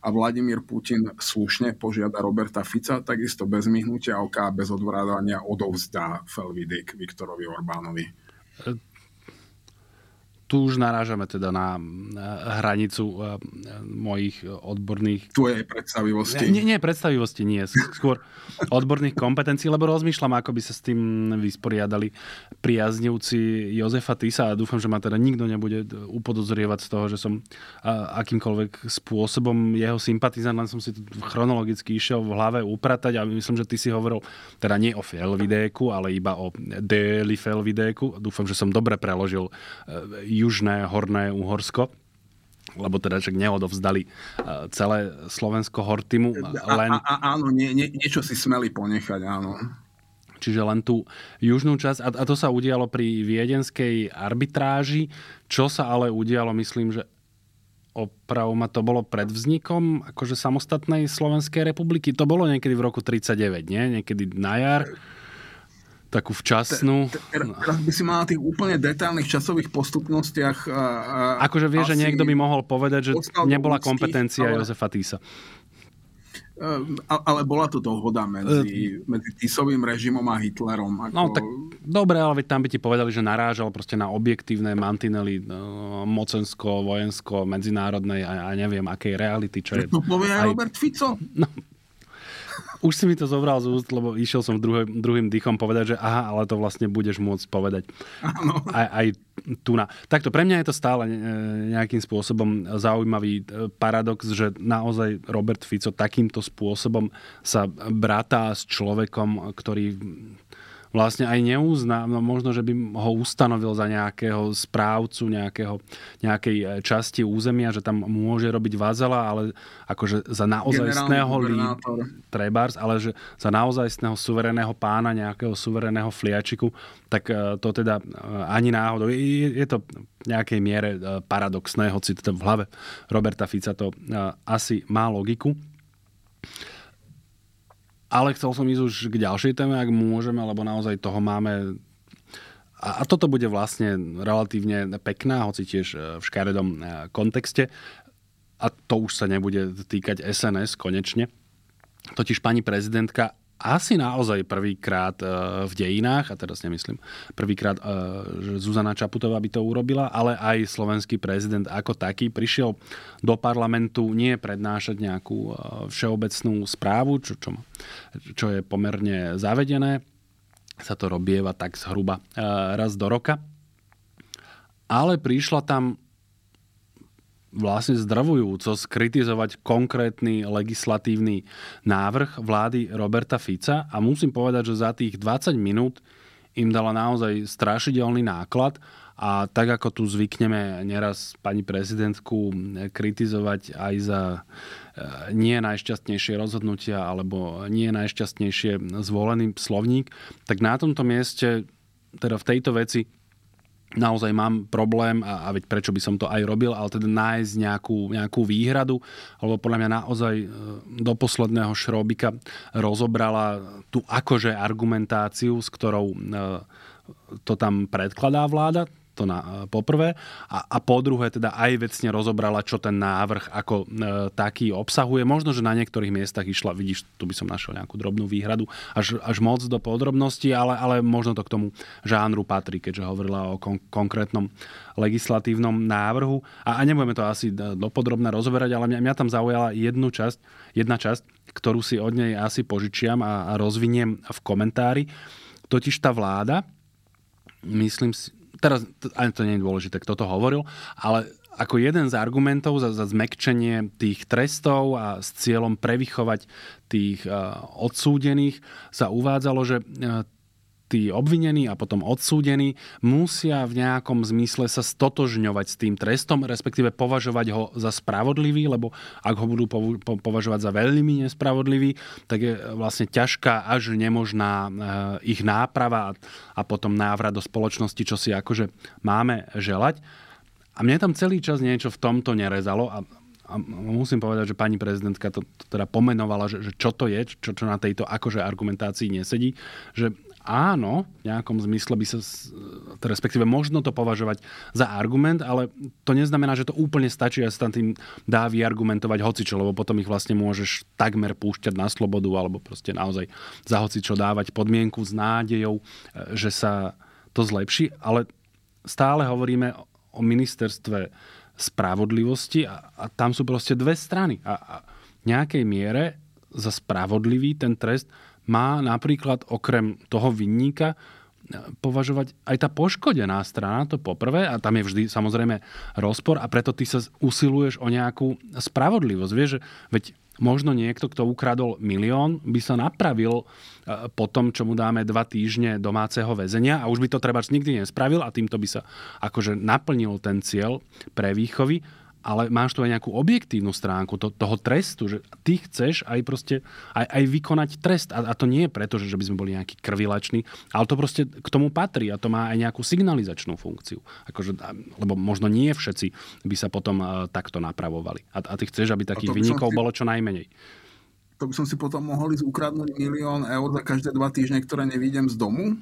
a Vladimír Putin slušne požiada Roberta Fica, takisto bez myhnutia oka a bez odvrádania odovzdá Felvidek Viktorovi Orbánovi tu už narážame teda na hranicu e, mojich odborných... Tvojej predstavivosti. Nie, nie, predstavivosti nie. Skôr odborných kompetencií, lebo rozmýšľam, ako by sa s tým vysporiadali priaznivci Jozefa Tisa a dúfam, že ma teda nikto nebude upodozrievať z toho, že som akýmkoľvek spôsobom jeho sympatizant, len som si to chronologicky išiel v hlave upratať a myslím, že ty si hovoril teda nie o Felvidéku, ale iba o Deli Felvidéku. Dúfam, že som dobre preložil e, južné horné Uhorsko lebo teda však neodovzdali e, celé Slovensko Hortimu. Len... A, a, áno, nie, nie, niečo si smeli ponechať, áno. Čiže len tú južnú časť. A, a to sa udialo pri viedenskej arbitráži, čo sa ale udialo, myslím, že opravu ma to bolo pred vznikom akože samostatnej Slovenskej republiky. To bolo niekedy v roku 39, nie? Niekedy na jar takú včasnú. Teraz by si mal na tých úplne detailných časových postupnostiach. A, akože vie, že niekto by mohol povedať, že nebola kompetencia ale... Jozefa Týsa. Ehm, ale bola to dohoda medzi, ehm. medzi Tisovým režimom a Hitlerom. Ako... No tak dobre, ale tam by ti povedali, že narážal proste na objektívne mantinely no, mocensko, vojensko, medzinárodnej a, a neviem akej reality. Čo je, to povie aj Robert Fico? No, už si mi to zobral z úst, lebo išiel som druhý, druhým dýchom povedať, že aha, ale to vlastne budeš môcť povedať. Aj, aj tu na. Takto, pre mňa je to stále e, nejakým spôsobom zaujímavý e, paradox, že naozaj Robert Fico takýmto spôsobom sa bratá s človekom, ktorý vlastne aj neuzná, no možno, že by ho ustanovil za nejakého správcu nejakého, nejakej e, časti územia, že tam môže robiť vazela, ale akože za naozajstného trebárs, ale že za naozajstného suvereného pána, nejakého suvereného fliačiku, tak e, to teda e, ani náhodou. Je, je to v nejakej miere paradoxné, hoci to v hlave Roberta Fica to asi má logiku. Ale chcel som ísť už k ďalšej téme, ak môžeme, lebo naozaj toho máme a, a toto bude vlastne relatívne pekná, hoci tiež e, v škaredom e, kontexte. A to už sa nebude týkať SNS konečne. Totiž pani prezidentka asi naozaj prvýkrát e, v dejinách, a teraz nemyslím prvýkrát, e, že Zuzana Čaputová by to urobila, ale aj slovenský prezident ako taký prišiel do parlamentu nie prednášať nejakú e, všeobecnú správu, čo, čo, čo je pomerne zavedené, sa to robieva tak zhruba raz do roka, ale prišla tam vlastne zdravujúco skritizovať konkrétny legislatívny návrh vlády Roberta Fica a musím povedať, že za tých 20 minút im dala naozaj strašidelný náklad a tak ako tu zvykneme neraz pani prezidentku kritizovať aj za e, nie najšťastnejšie rozhodnutia alebo nie najšťastnejšie zvolený slovník, tak na tomto mieste, teda v tejto veci naozaj mám problém a, a veď prečo by som to aj robil, ale teda nájsť nejakú, nejakú výhradu, alebo podľa mňa naozaj e, do posledného šrobika rozobrala tú akože argumentáciu, s ktorou e, to tam predkladá vláda, to na, poprvé. A, a po druhé teda aj vecne rozobrala, čo ten návrh ako e, taký obsahuje. Možno, že na niektorých miestach išla, vidíš, tu by som našiel nejakú drobnú výhradu, až, až moc do podrobností, ale, ale možno to k tomu žánru patrí, keďže hovorila o kon- konkrétnom legislatívnom návrhu. A, a nebudeme to asi dopodrobne rozoberať, ale mňa, mňa tam zaujala jednu časť, jedna časť, ktorú si od nej asi požičiam a, a rozviniem v komentári. Totiž tá vláda, myslím si, teraz ani to nie je dôležité, kto to hovoril, ale ako jeden z argumentov za, za zmekčenie tých trestov a s cieľom prevychovať tých uh, odsúdených sa uvádzalo, že uh, tí obvinení a potom odsúdení musia v nejakom zmysle sa stotožňovať s tým trestom, respektíve považovať ho za spravodlivý, lebo ak ho budú považovať za veľmi nespravodlivý, tak je vlastne ťažká až nemožná eh, ich náprava a potom návrat do spoločnosti, čo si akože máme želať. A mne tam celý čas niečo v tomto nerezalo a a musím povedať, že pani prezidentka to, to teda pomenovala, že, že čo to je, čo, čo na tejto akože argumentácii nesedí, že áno, v nejakom zmysle by sa, respektíve možno to považovať za argument, ale to neznamená, že to úplne stačí a sa tam tým dá vyargumentovať hocičo, lebo potom ich vlastne môžeš takmer púšťať na slobodu alebo proste naozaj za hocičo dávať podmienku s nádejou, e, že sa to zlepší, ale stále hovoríme o ministerstve spravodlivosti a, a tam sú proste dve strany. A, a v nejakej miere za spravodlivý ten trest má napríklad okrem toho vinníka e, považovať aj tá poškodená strana, to poprvé, a tam je vždy samozrejme rozpor a preto ty sa usiluješ o nejakú spravodlivosť. Vieš, veď možno niekto, kto ukradol milión, by sa napravil e, po tom, čo mu dáme dva týždne domáceho väzenia a už by to treba nikdy nespravil a týmto by sa akože naplnil ten cieľ pre výchovy ale máš tu aj nejakú objektívnu stránku to, toho trestu, že ty chceš aj proste aj, aj vykonať trest a, a to nie je preto, že, že by sme boli nejaký krvilační, ale to proste k tomu patrí a to má aj nejakú signalizačnú funkciu. Akože, lebo možno nie všetci by sa potom uh, takto napravovali. A, a ty chceš, aby takých vynikov si... bolo čo najmenej. To by som si potom mohol ísť ukradnúť milión eur za každé dva týždne, ktoré nevidím z domu?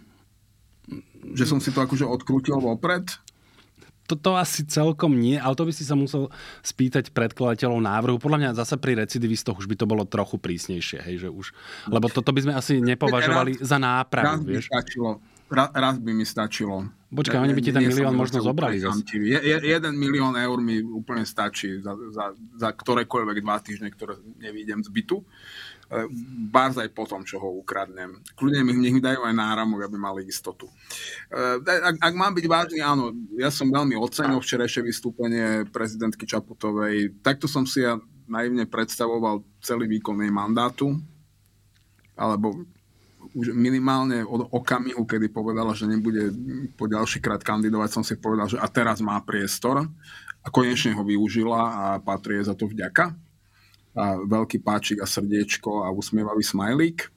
Že som si to akože odkrútil vopred? Toto asi celkom nie, ale to by si sa musel spýtať predkladateľov návrhu. Podľa mňa zase pri recidivistoch už by to bolo trochu prísnejšie, hej, že už, lebo toto by sme asi nepovažovali raz, za nápravu, raz vieš. By stačilo, raz, raz by mi stačilo. Počkaj, oni by ti ten milión možno zobrali zase. Je, je, jeden milión eur mi úplne stačí za, za, za ktorékoľvek dva týždne, ktoré nevídem z bytu. E, bárs aj po tom, čo ho ukradnem. Kľudne mi, nech mi dajú aj náramok, aby mali istotu. E, ak, ak mám byť vážny, áno, ja som veľmi ocenil včerajšie vystúpenie prezidentky Čaputovej. Takto som si ja naivne predstavoval celý výkon jej mandátu, alebo už minimálne od okamihu, kedy povedala, že nebude po ďalší krát kandidovať, som si povedal, že a teraz má priestor a konečne ho využila a patrí za to vďaka veľký páčik a srdiečko a usmievavý smajlík.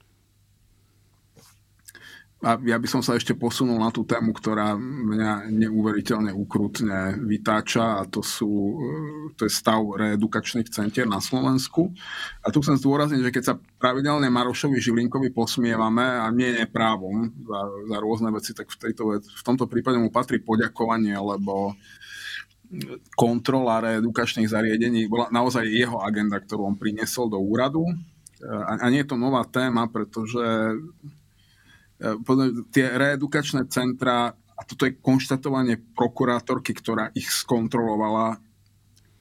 A ja by som sa ešte posunul na tú tému, ktorá mňa neuveriteľne ukrutne vytáča a to, sú, to je stav reedukačných centier na Slovensku. A tu chcem zdôrazniť, že keď sa pravidelne Marošovi Žilinkovi posmievame a nie je právom za, za rôzne veci, tak v, tejto, v tomto prípade mu patrí poďakovanie, lebo kontrola reedukačných zariadení bola naozaj jeho agenda, ktorú on priniesol do úradu. A nie je to nová téma, pretože e, tie reedukačné centra, a toto je konštatovanie prokurátorky, ktorá ich skontrolovala,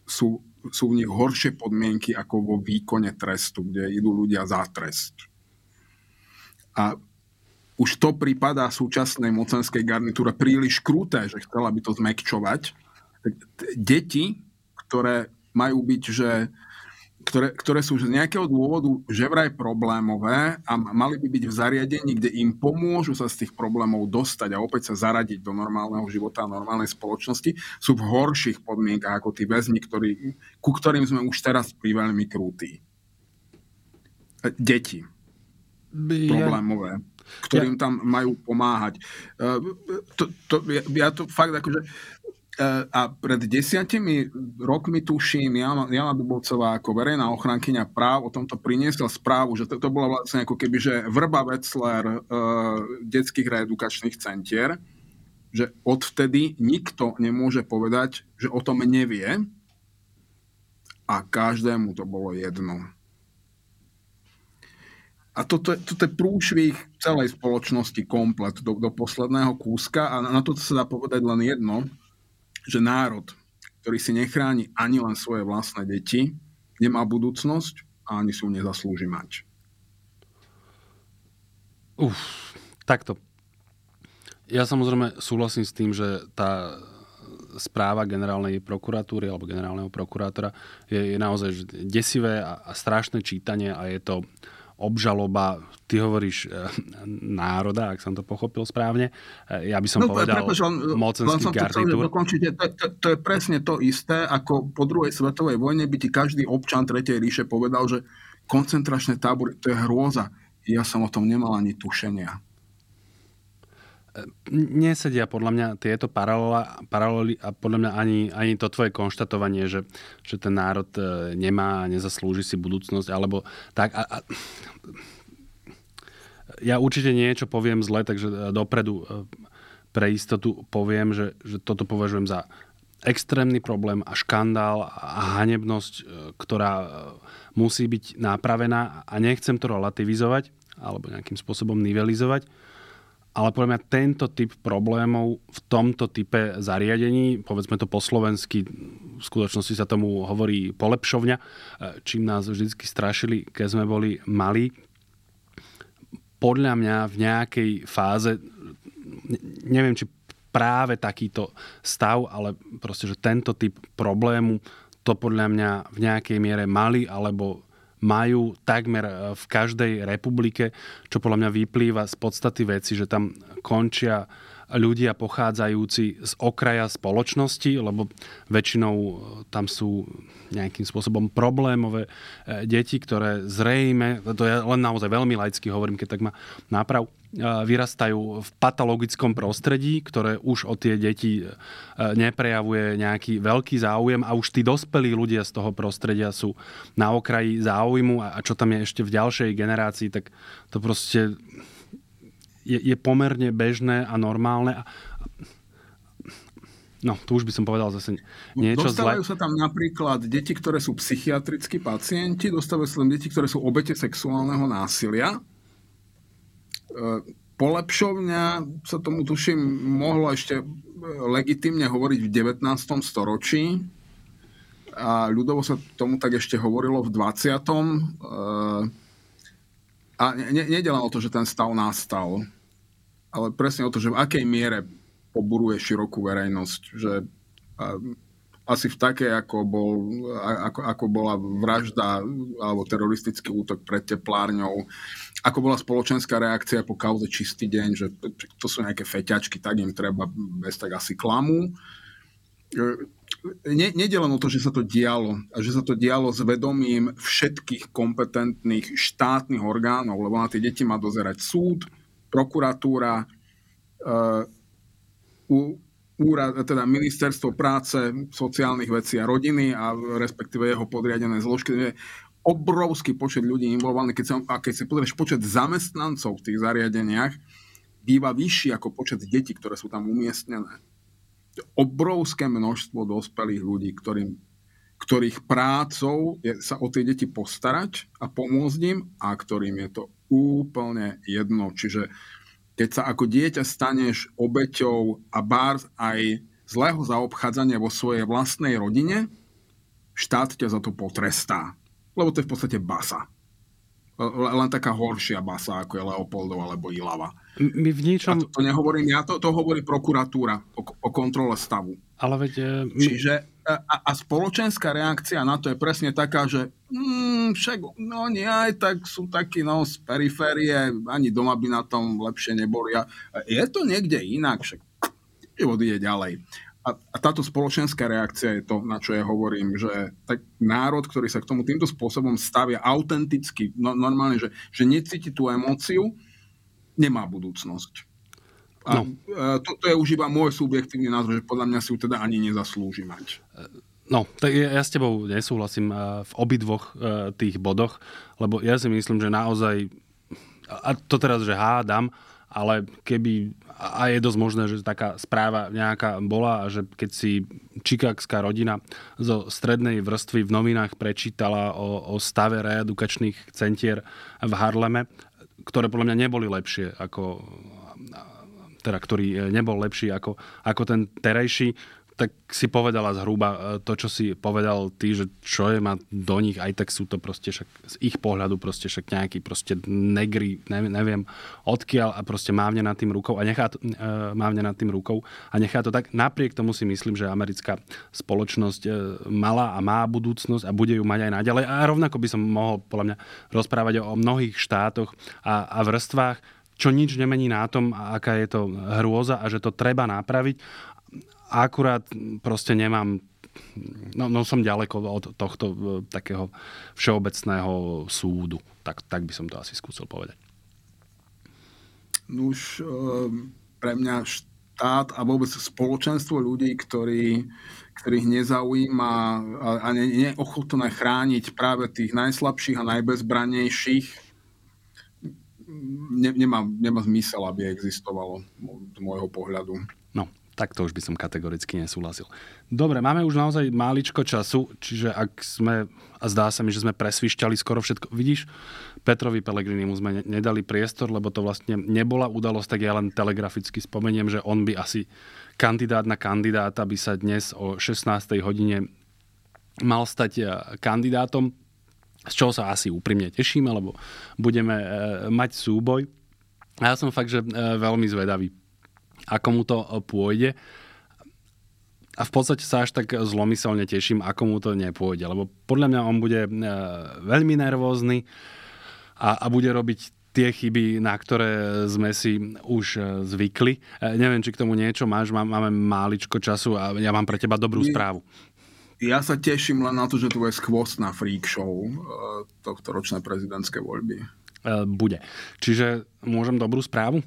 sú, sú v nich horšie podmienky ako vo výkone trestu, kde idú ľudia za trest. A už to prípada súčasnej mocenskej garnitúre príliš kruté, že chcela by to zmekčovať deti, ktoré majú byť, že ktoré, ktoré sú z nejakého dôvodu že vraj problémové a mali by byť v zariadení, kde im pomôžu sa z tých problémov dostať a opäť sa zaradiť do normálneho života a normálnej spoločnosti, sú v horších podmienkach ako tí väzni, ktorí, ku ktorým sme už teraz veľmi krúti. Deti. Problémové. ktorým ja... tam majú pomáhať. Uh, to, to, ja, ja to fakt akože a pred desiatimi rokmi tuším, Jana, Jana Dubovcová ako verejná ochrankyňa práv o tomto priniesla správu, že to, to bola vlastne ako keby, že vrba Wetzler uh, detských reedukačných centier, že odvtedy nikto nemôže povedať, že o tom nevie a každému to bolo jedno. A toto, toto je prúšvih celej spoločnosti komplet do, do posledného kúska a na to sa dá povedať len jedno, že národ, ktorý si nechráni ani len svoje vlastné deti, nemá budúcnosť a ani sú nezaslúži mať. Uf, takto. Ja samozrejme súhlasím s tým, že tá správa generálnej prokuratúry alebo generálneho prokurátora je, je naozaj desivé a, a strašné čítanie a je to obžaloba, ty hovoríš e, národa, ak som to pochopil správne. E, ja by som no, povedal prepáč, mocenských garnitúr. Dokončiť, to, to, to je presne to isté, ako po druhej svetovej vojne by ti každý občan Tretej ríše povedal, že koncentračné tábory, to je hrôza. Ja som o tom nemal ani tušenia nesedia podľa mňa tieto paralely a podľa mňa ani, ani to tvoje konštatovanie, že, že ten národ e, nemá a nezaslúži si budúcnosť, alebo tak. A, a, ja určite niečo poviem zle, takže e, dopredu e, pre istotu poviem, že, že toto považujem za extrémny problém a škandál a hanebnosť, ktorá musí byť napravená a nechcem to relativizovať alebo nejakým spôsobom nivelizovať ale podľa mňa tento typ problémov v tomto type zariadení, povedzme to po slovensky, v skutočnosti sa tomu hovorí polepšovňa, e, čím nás vždy strašili, keď sme boli malí, podľa mňa v nejakej fáze, neviem, či práve takýto stav, ale proste, že tento typ problému to podľa mňa v nejakej miere mali alebo majú takmer e, v každej republike, čo podľa mňa vyplýva z podstaty veci, že tam končia ľudia pochádzajúci z okraja spoločnosti, lebo väčšinou e, tam sú nejakým spôsobom problémové e, deti, ktoré zrejme, to ja len naozaj veľmi laicky hovorím, keď tak ma náprav, e, vyrastajú v patologickom prostredí, ktoré už o tie deti neprejavuje nejaký veľký záujem a už tí dospelí ľudia z toho prostredia sú na okraji záujmu. A čo tam je ešte v ďalšej generácii, tak to proste je, je pomerne bežné a normálne. No, tu už by som povedal zase niečo Dostávajú zle. sa tam napríklad deti, ktoré sú psychiatrickí pacienti, dostávajú sa tam deti, ktoré sú obete sexuálneho násilia. E, polepšovňa sa tomu tuším mohlo ešte legitimne hovoriť v 19. storočí a ľudovo sa tomu tak ešte hovorilo v 20. E, a ne, nedelalo to, že ten stav nastal ale presne o to, že v akej miere poburuje širokú verejnosť, že asi v takej, ako, bol, ako, ako bola vražda alebo teroristický útok pred teplárňou, ako bola spoločenská reakcia po kauze Čistý deň, že to sú nejaké feťačky, tak im treba bez tak asi klamu. Ne, nedeleno to, že sa to dialo a že sa to dialo s vedomím všetkých kompetentných štátnych orgánov, lebo na tie deti má dozerať súd, prokuratúra, uh, úrad, teda ministerstvo práce, sociálnych vecí a rodiny a respektíve jeho podriadené zložky. Je obrovský počet ľudí involvovaných. Keď sa, a keď si pozrieš počet zamestnancov v tých zariadeniach, býva vyšší ako počet detí, ktoré sú tam umiestnené. Obrovské množstvo dospelých ľudí, ktorým, ktorých prácou je sa o tie deti postarať a pomôcť im a ktorým je to úplne jedno. Čiže keď sa ako dieťa staneš obeťou a bárs aj zlého zaobchádzania vo svojej vlastnej rodine, štát ťa za to potrestá. Lebo to je v podstate basa. Len taká horšia basa, ako je Leopoldov alebo Ilava. My v ničom... A to, to nehovorím ja, to, to hovorí prokuratúra o, o kontrole stavu. Ale veď... E, my... Čiže a, a spoločenská reakcia na to je presne taká, že mm, však no nie aj tak sú takí no, z periférie, ani doma by na tom lepšie neboli. A je to niekde inak, však život ide ďalej. A, a táto spoločenská reakcia je to, na čo ja hovorím, že tak národ, ktorý sa k tomu týmto spôsobom stavia autenticky, no, normálne, že, že necíti tú emóciu, nemá budúcnosť. A no. to, to je už iba môj subjektívny názor, že podľa mňa si ju teda ani nezaslúži mať. No, tak ja s tebou nesúhlasím v obidvoch tých bodoch, lebo ja si myslím, že naozaj, a to teraz, že hádam, ale keby, a je dosť možné, že taká správa nejaká bola že keď si čikagská rodina zo strednej vrstvy v novinách prečítala o, o stave reedukačných centier v Harleme, ktoré podľa mňa neboli lepšie ako teda ktorý nebol lepší ako, ako ten terajší, tak si povedala zhruba e, to, čo si povedal ty, že čo je ma do nich, aj tak sú to proste však z ich pohľadu proste však nejaký proste negri, neviem, odkiaľ a proste mávne nad tým rukou a nechá to, uh, mávne nad tým rukou a nechá to tak. Napriek tomu si myslím, že americká spoločnosť uh, mala a má budúcnosť a bude ju mať aj naďalej. A rovnako by som mohol podľa mňa rozprávať o, o mnohých štátoch a, a vrstvách, čo nič nemení na tom, aká je to hrôza a že to treba napraviť akurát proste nemám No, no som ďaleko od tohto e, takého všeobecného súdu. Tak, tak by som to asi skúsil povedať. No už e, pre mňa štát a vôbec spoločenstvo ľudí, ktorí, ktorých nezaujíma a, a nie je ochotné chrániť práve tých najslabších a najbezbrannejších, ne, nemá, nemá zmysel, aby existovalo z môjho pohľadu. Tak to už by som kategoricky nesúhlasil. Dobre, máme už naozaj máličko času, čiže ak sme, a zdá sa mi, že sme presvišťali skoro všetko, vidíš, Petrovi mu sme nedali priestor, lebo to vlastne nebola udalosť, tak ja len telegraficky spomeniem, že on by asi kandidát na kandidáta by sa dnes o 16. hodine mal stať e, kandidátom, z čoho sa asi úprimne tešíme, lebo budeme e, mať súboj. A ja som fakt, že e, veľmi zvedavý ako mu to e, pôjde. A v podstate sa až tak zlomyselne teším, ako mu to nepôjde. Lebo podľa mňa on bude e, veľmi nervózny a, a bude robiť tie chyby, na ktoré sme si už e, zvykli. Neviem, či k tomu niečo máš, máme máličko času a ja mám pre teba dobrú správu. Ja sa teším len na to, že tu je skvost na freak show tohto ročné prezidentské voľby. Bude. Čiže môžem dobrú správu?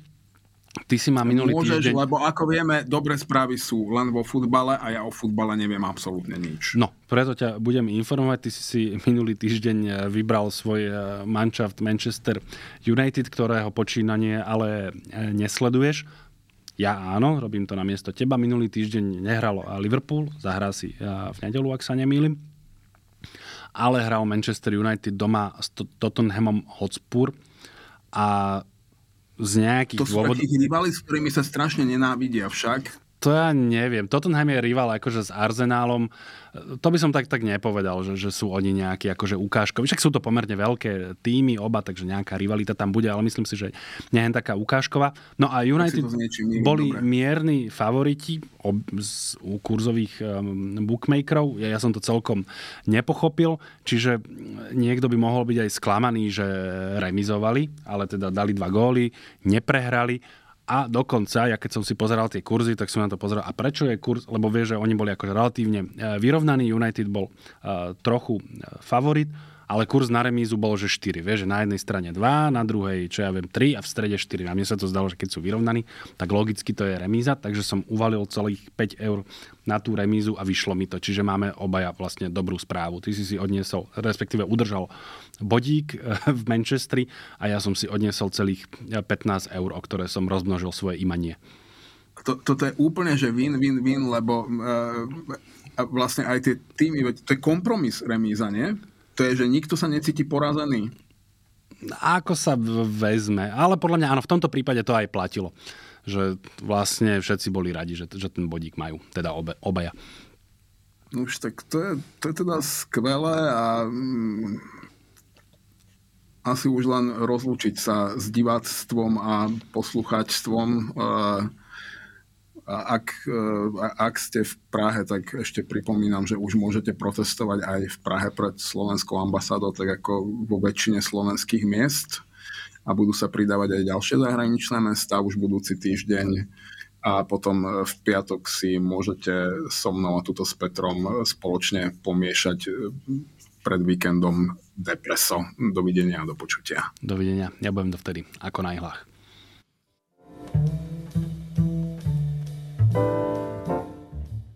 Ty si ma minulý Môžeš, týždeň... lebo ako vieme, dobré správy sú len vo futbale a ja o futbale neviem absolútne nič. No, preto ťa budem informovať. Ty si si minulý týždeň eh, vybral svoj eh, manšaft Manchester United, ktorého počínanie ale eh, nesleduješ. Ja áno, robím to na miesto teba. Minulý týždeň nehral Liverpool, zahrá si v nedelu, ak sa nemýlim. Ale hral Manchester United doma s Tottenhamom Hotspur a z nejakých to dôvodov... To sú rivali, s ktorými sa strašne nenávidia však. To ja neviem. Tottenham je rival akože s Arsenálom. To by som tak, tak nepovedal, že, že sú oni nejakí akože ukážkoví. Však sú to pomerne veľké týmy oba, takže nejaká rivalita tam bude, ale myslím si, že nie je taká ukážková. No a United boli dobre. mierni favoriti ob, z, u kurzových um, bookmakerov. Ja, ja som to celkom nepochopil, čiže niekto by mohol byť aj sklamaný, že remizovali, ale teda dali dva góly, neprehrali a dokonca, ja keď som si pozeral tie kurzy, tak som na to pozeral. A prečo je kurz? Lebo vie, že oni boli akože relatívne e, vyrovnaný. United bol uh, trochu e, favorit, ale kurz na remízu bol, že 4. Vieš, že na jednej strane 2, na druhej, čo ja viem, 3 a v strede 4. A mne sa to zdalo, že keď sú vyrovnaní, tak logicky to je remíza, takže som uvalil celých 5 eur na tú remízu a vyšlo mi to. Čiže máme obaja vlastne dobrú správu. Ty si si odniesol, respektíve udržal bodík eh, v Manchestri a ja som si odniesol celých 15 eur, o ktoré som rozmnožil svoje imanie. To, toto je úplne, že win, win, win, lebo uh, vlastne aj tie týmy, to je kompromis remíza, nie? To je, že nikto sa necíti porazený. Ako sa vezme, ale podľa mňa áno, v tomto prípade to aj platilo že vlastne všetci boli radi, že, že ten bodík majú, teda obe, obaja. No už tak to je, to je teda skvelé a mm, asi už len rozlučiť sa s diváctvom a poslucháčstvom. Ak, ak ste v Prahe, tak ešte pripomínam, že už môžete protestovať aj v Prahe pred slovenskou ambasádou, tak ako vo väčšine slovenských miest a budú sa pridávať aj ďalšie zahraničné mesta už budúci týždeň a potom v piatok si môžete so mnou a túto s Petrom spoločne pomiešať pred víkendom depreso. Dovidenia a do počutia. Dovidenia. Ja budem dovtedy ako na ihlách. you